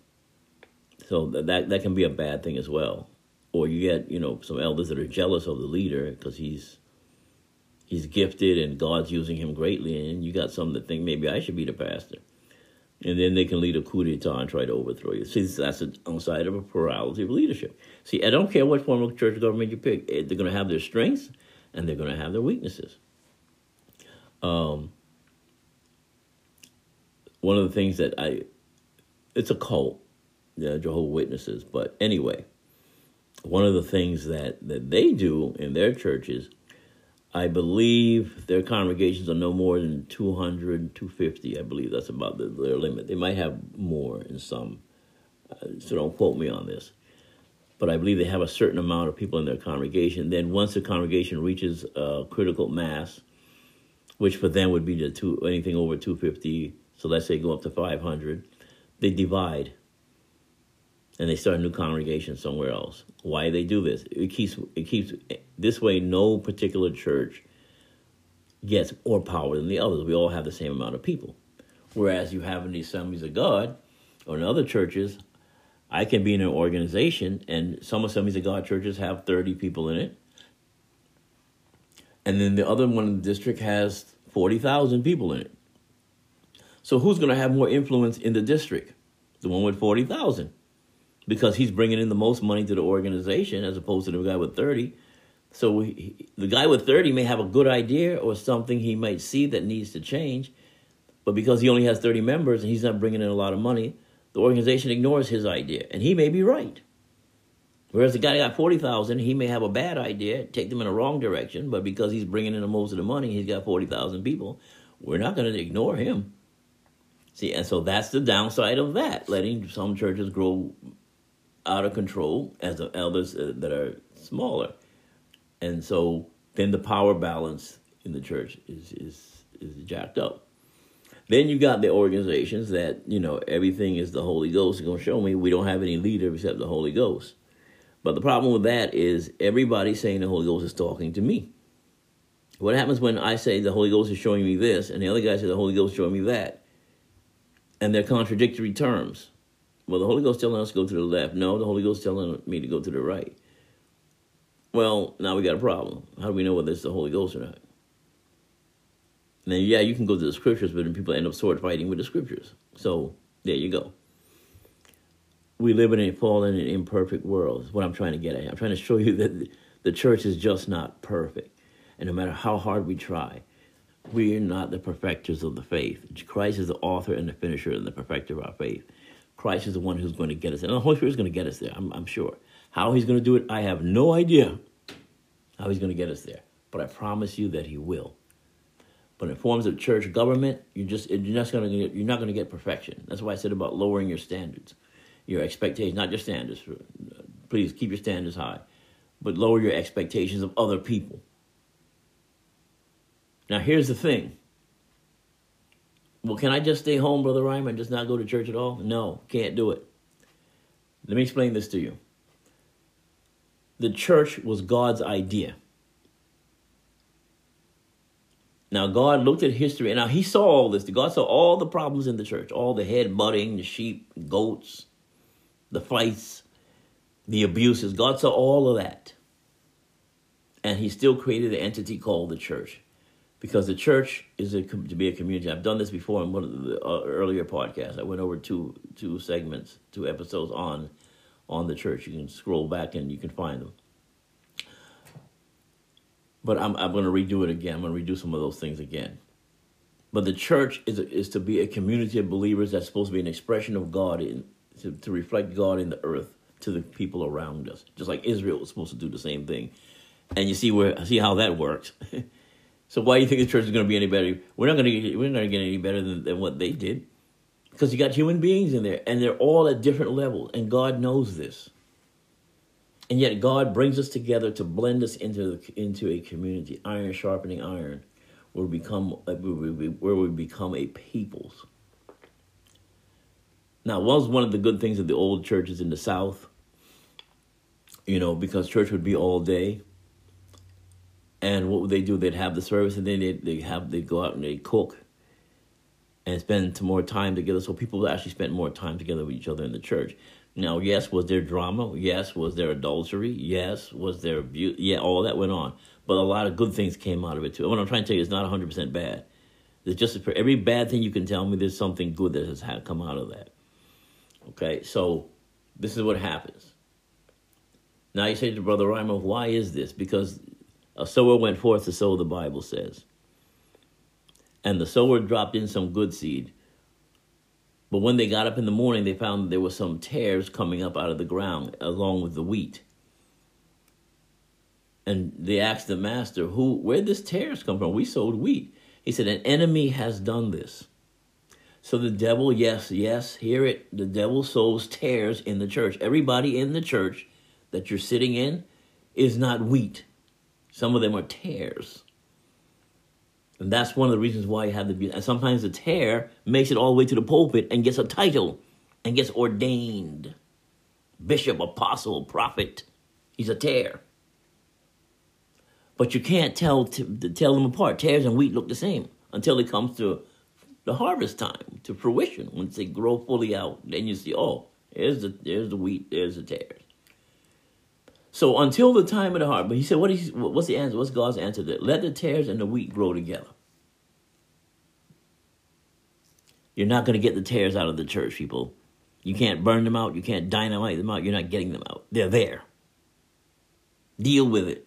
so that, that that can be a bad thing as well. Or you get you know some elders that are jealous of the leader because he's he's gifted and God's using him greatly, and you got some that think maybe I should be the pastor and then they can lead a coup d'etat and try to overthrow you. See, that's the downside of a plurality of leadership. See, I don't care what form of church government you pick; eh, they're going to have their strengths and they're going to have their weaknesses. Um, one of the things that I, it's a cult, the Jehovah Witnesses, but anyway, one of the things that that they do in their churches, I believe their congregations are no more than 200, 250. I believe that's about the, their limit. They might have more in some, uh, so don't quote me on this. But I believe they have a certain amount of people in their congregation. Then once the congregation reaches a critical mass, which for them would be the two anything over 250, so let's say go up to 500, they divide and they start a new congregation somewhere else. Why they do this? It keeps it keeps this way. No particular church gets more power than the others. We all have the same amount of people. Whereas you have in the Assemblies of God or in other churches, I can be in an organization, and some Assemblies of God churches have thirty people in it, and then the other one in the district has forty thousand people in it. So who's going to have more influence in the district? The one with forty thousand because he's bringing in the most money to the organization as opposed to the guy with 30. So he, the guy with 30 may have a good idea or something he might see that needs to change, but because he only has 30 members and he's not bringing in a lot of money, the organization ignores his idea, and he may be right. Whereas the guy got 40,000, he may have a bad idea, take them in a wrong direction, but because he's bringing in the most of the money, he's got 40,000 people, we're not going to ignore him. See, and so that's the downside of that, letting some churches grow out of control as the elders uh, that are smaller, and so then the power balance in the church is is is jacked up. Then you got the organizations that you know everything is the Holy Ghost. You're gonna show me we don't have any leader except the Holy Ghost. But the problem with that is everybody saying the Holy Ghost is talking to me. What happens when I say the Holy Ghost is showing me this, and the other guy says the Holy Ghost is showing me that, and they're contradictory terms? Well, the Holy Ghost telling us to go to the left. No, the Holy Ghost telling me to go to the right. Well, now we got a problem. How do we know whether it's the Holy Ghost or not? Then, yeah, you can go to the scriptures, but then people end up sword fighting with the scriptures. So there you go. We live in a fallen and imperfect world. Is what I'm trying to get at. I'm trying to show you that the church is just not perfect, and no matter how hard we try, we are not the perfecters of the faith. Christ is the author and the finisher and the perfecter of our faith. Christ is the one who's going to get us there. And the Holy Spirit is going to get us there, I'm, I'm sure. How he's going to do it, I have no idea how he's going to get us there. But I promise you that he will. But in forms of church government, you're just you're just going to you're not going to get perfection. That's why I said about lowering your standards, your expectations, not your standards. Uh, please keep your standards high, but lower your expectations of other people. Now here's the thing. Well, can I just stay home, Brother Rhymer, and just not go to church at all? No, can't do it. Let me explain this to you. The church was God's idea. Now, God looked at history, and now He saw all this. God saw all the problems in the church all the head butting, the sheep, goats, the fights, the abuses. God saw all of that. And He still created an entity called the church because the church is a, to be a community. I've done this before in one of the uh, earlier podcasts. I went over two two segments, two episodes on on the church. You can scroll back and you can find them. But I'm I'm going to redo it again. I'm going to redo some of those things again. But the church is is to be a community of believers that's supposed to be an expression of God in to, to reflect God in the earth to the people around us. Just like Israel was supposed to do the same thing. And you see where see how that works. So why do you think the church is going to be any better? We're not going to get, we're not going to get any better than, than what they did, because you got human beings in there, and they're all at different levels, and God knows this. And yet God brings us together to blend us into the, into a community, iron sharpening iron, where we become uh, where we become a peoples. Now, was one of the good things of the old churches in the South, you know, because church would be all day and what would they do? They'd have the service, and then they they have they go out and they cook, and spend more time together. So people actually spent more time together with each other in the church. Now, yes, was there drama? Yes, was there adultery? Yes, was there abuse? Yeah, all that went on. But a lot of good things came out of it too. What I'm trying to tell you is not 100% bad. There's just for every bad thing you can tell me, there's something good that has come out of that. Okay, so this is what happens. Now you say to Brother Rhymer, why is this? Because Uh, a sower went forth to sow, the Bible says. And the sower dropped in some good seed. But when they got up in the morning, they found there were some tares coming up out of the ground along with the wheat. And they asked the master, "Who? Where did this tares come from? We sowed wheat." He said, "An enemy has done this." So the devil, yes, yes, hear it. The devil sows tares in the church. Everybody in the church that you're sitting in is not wheat. Some of them are tares. And that's one of the reasons why you have the be. And sometimes the tare makes it all the way to the pulpit and gets a title and gets ordained bishop, apostle, prophet. He's a tare. But you can't tell to, tell them apart. Tares and wheat look the same until it comes to the harvest time, to fruition. Once they grow fully out, then you see, oh, there's the there's the wheat, there's the tares. So until the time of the harvest, but he said, what is what's the answer? What's God's answer there? Let the tares and the wheat grow together. You're not going to get the tares out of the church, people. You can't burn them out. You can't dynamite them out. You're not getting them out. They're there. Deal with it.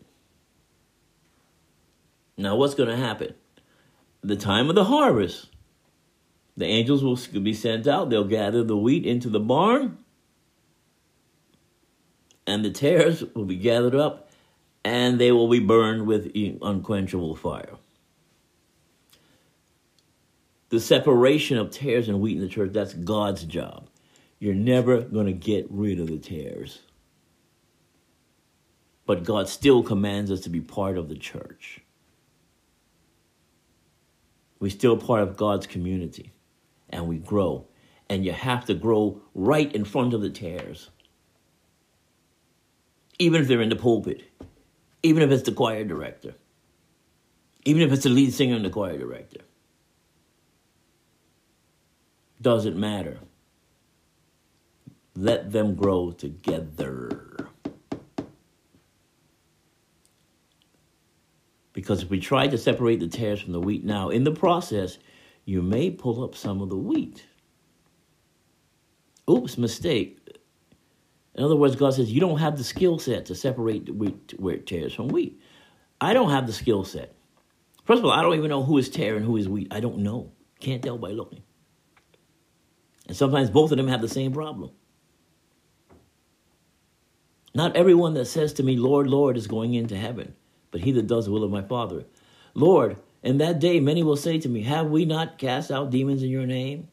Now, what's going to happen? The time of the harvest, the angels will be sent out. They'll gather the wheat into the barn, and the tares will be gathered up, and they will be burned with unquenchable fire. The separation of tares and wheat in the church, that's God's job. You're never going to get rid of the tares. But God still commands us to be part of the church. We're still part of God's community and we grow. And you have to grow right in front of the tares. Even if they're in the pulpit, even if it's the choir director, even if it's the lead singer and the choir director. Doesn't matter. Let them grow together. Because if we try to separate the tares from the wheat now, in the process, you may pull up some of the wheat. Oops, mistake. In other words, God says, You don't have the skill set to separate the wheat where it tares from wheat. I don't have the skill set. First of all, I don't even know who is tare and who is wheat. I don't know. Can't tell by looking. And sometimes both of them have the same problem. Not everyone that says to me, Lord, Lord, is going into heaven, but he that does the will of my Father. Lord, in that day many will say to me, Have we not cast out demons in your name?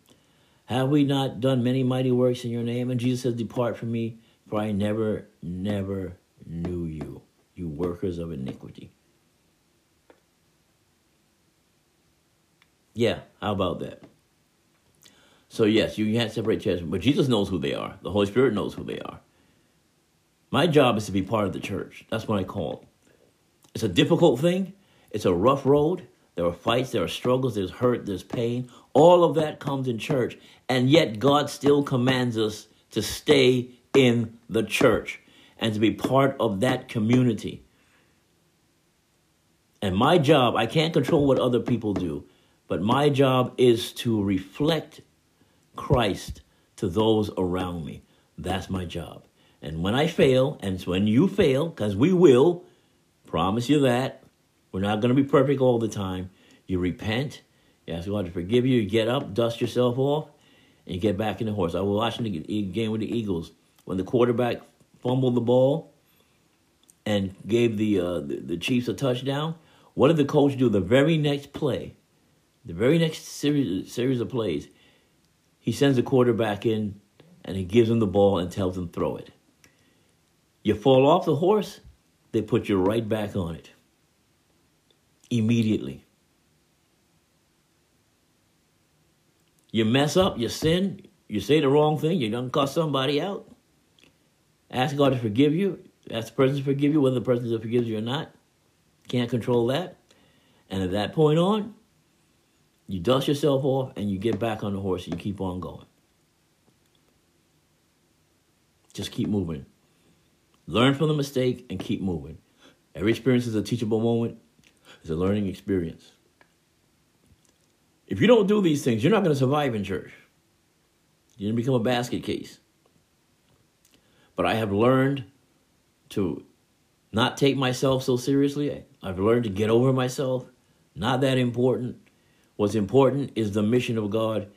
Have we not done many mighty works in your name? And Jesus says, Depart from me, for I never, never knew you, you workers of iniquity. Yeah, how about that? So, yes, you can't separate church, but Jesus knows who they are. The Holy Spirit knows who they are. My job is to be part of the church. That's what I call it. It's a difficult thing. It's a rough road. There are fights, there are struggles, there's hurt, there's pain. All of that comes in church. And yet God still commands us to stay in the church and to be part of that community. And my job, I can't control what other people do, but my job is to reflect Christ to those around me. That's my job. And when I fail, and when you fail, because we will, promise you that, we're not going to be perfect all the time. You repent, you ask God to forgive you, you get up, dust yourself off, and you get back in the horse. I was watching the game with the Eagles when the quarterback fumbled the ball and gave the, uh, the, the Chiefs a touchdown. What did the coach do? The very next play, the very next series series of plays, he sends the quarterback in and he gives him the ball and tells him throw it. You fall off the horse, they put you right back on it. Immediately. You mess up, you sin, you say the wrong thing, you don't cuss somebody out. Ask God to forgive you. Ask the person to forgive you, whether the person forgives you or not. Can't control that. And at that point on, you dust yourself off and you get back on the horse and you keep on going. Just keep moving. Learn from the mistake and keep moving. Every experience is a teachable moment, it's a learning experience. If you don't do these things, you're not going to survive in church. You're going to become a basket case. But I have learned to not take myself so seriously. I've learned to get over myself. Not that important. What's important is the mission of God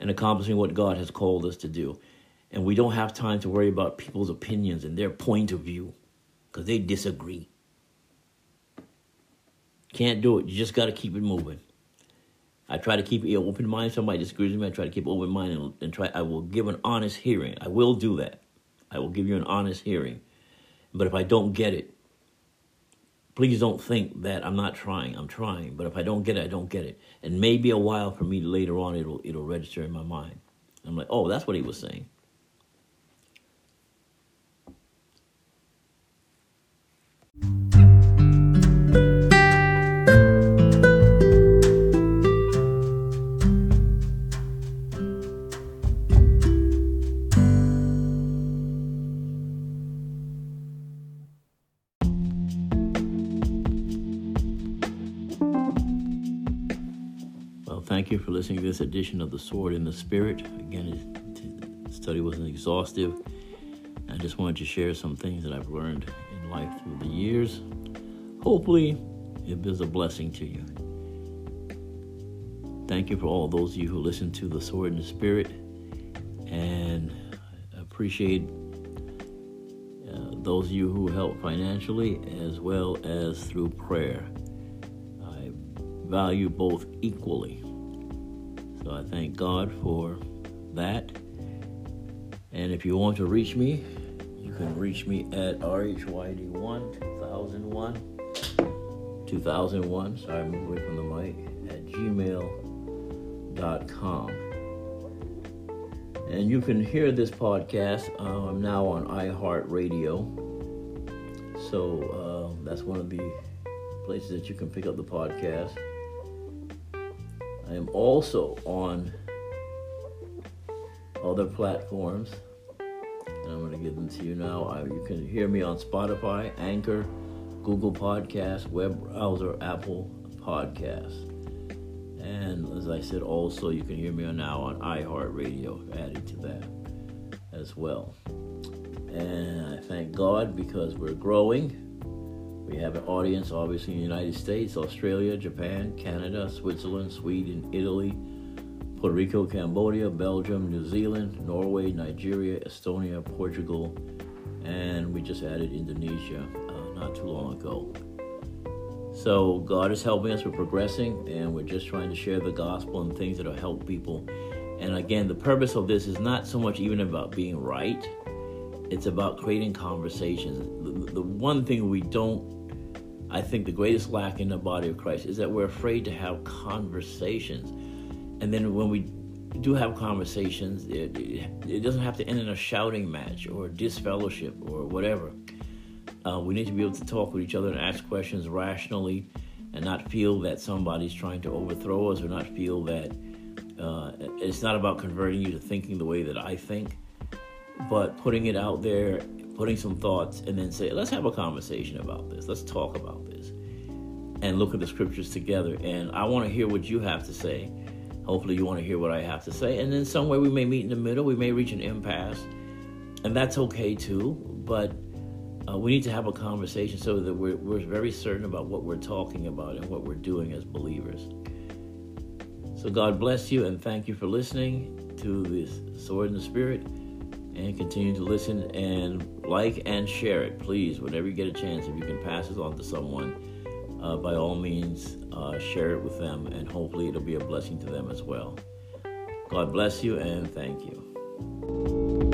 and accomplishing what God has called us to do. And we don't have time to worry about people's opinions and their point of view because they disagree. can't do it. You just got to keep it moving. I try to keep an open mind. Somebody disagrees with me. I try to keep open mind and, and try. I will give an honest hearing. I will do that. I will give you an honest hearing. But if I don't get it, please don't think that I'm not trying. I'm trying. But if I don't get it, I don't get it. And maybe a while for me later on, it'll it'll register in my mind. I'm like, oh, that's what he was saying. Thank you for listening to this edition of The Sword in the Spirit. Again, the study wasn't exhaustive. I just wanted to share some things that I've learned in life through the years. Hopefully, it is a blessing to you. Thank you for all those of you who listen to The Sword in the Spirit, and appreciate uh, those of you who help financially as well as through prayer. I value both equally. So I thank God for that. And if you want to reach me, you can reach me at RHYD1 2001 2001. Sorry, I'm away from the mic at gmail.com. And you can hear this podcast. Uh, I'm now on iHeartRadio. So uh, that's one of the places that you can pick up the podcast. I am also on other platforms. And I'm going to give them to you now. I, you can hear me on Spotify, Anchor, Google Podcasts, web browser, Apple Podcasts. And as I said, also you can hear me now on iHeartRadio, adding to that as well. And I thank God because we're growing. We have an audience, obviously, in the United States, Australia, Japan, Canada, Switzerland, Sweden, Italy, Puerto Rico, Cambodia, Belgium, New Zealand, Norway, Nigeria, Estonia, Portugal, and we just added Indonesia uh, not too long ago. So God is helping us. We're progressing, and we're just trying to share the gospel and things that'll help people. And again, the purpose of this is not so much even about being right. It's about creating conversations. The, the one thing we don't I think the greatest lack in the body of Christ is that we're afraid to have conversations. And then when we do have conversations, it, it doesn't have to end in a shouting match or disfellowship or whatever. Uh, we need to be able to talk with each other and ask questions rationally and not feel that somebody's trying to overthrow us or not feel that uh, it's not about converting you to thinking the way that I think, but putting it out there putting some thoughts, and then say, let's have a conversation about this. Let's talk about this. And look at the scriptures together. And I want to hear what you have to say. Hopefully, you want to hear what I have to say. And then somewhere we may meet in the middle. We may reach an impasse. And that's okay too. But uh, we need to have a conversation so that we're, we're very certain about what we're talking about and what we're doing as believers. So, God bless you and thank you for listening to this Sword in the Spirit and continue to listen and like and share it, please. Whenever you get a chance, if you can pass it on to someone, uh, by all means, uh, share it with them, and hopefully it'll be a blessing to them as well. God bless you and thank you.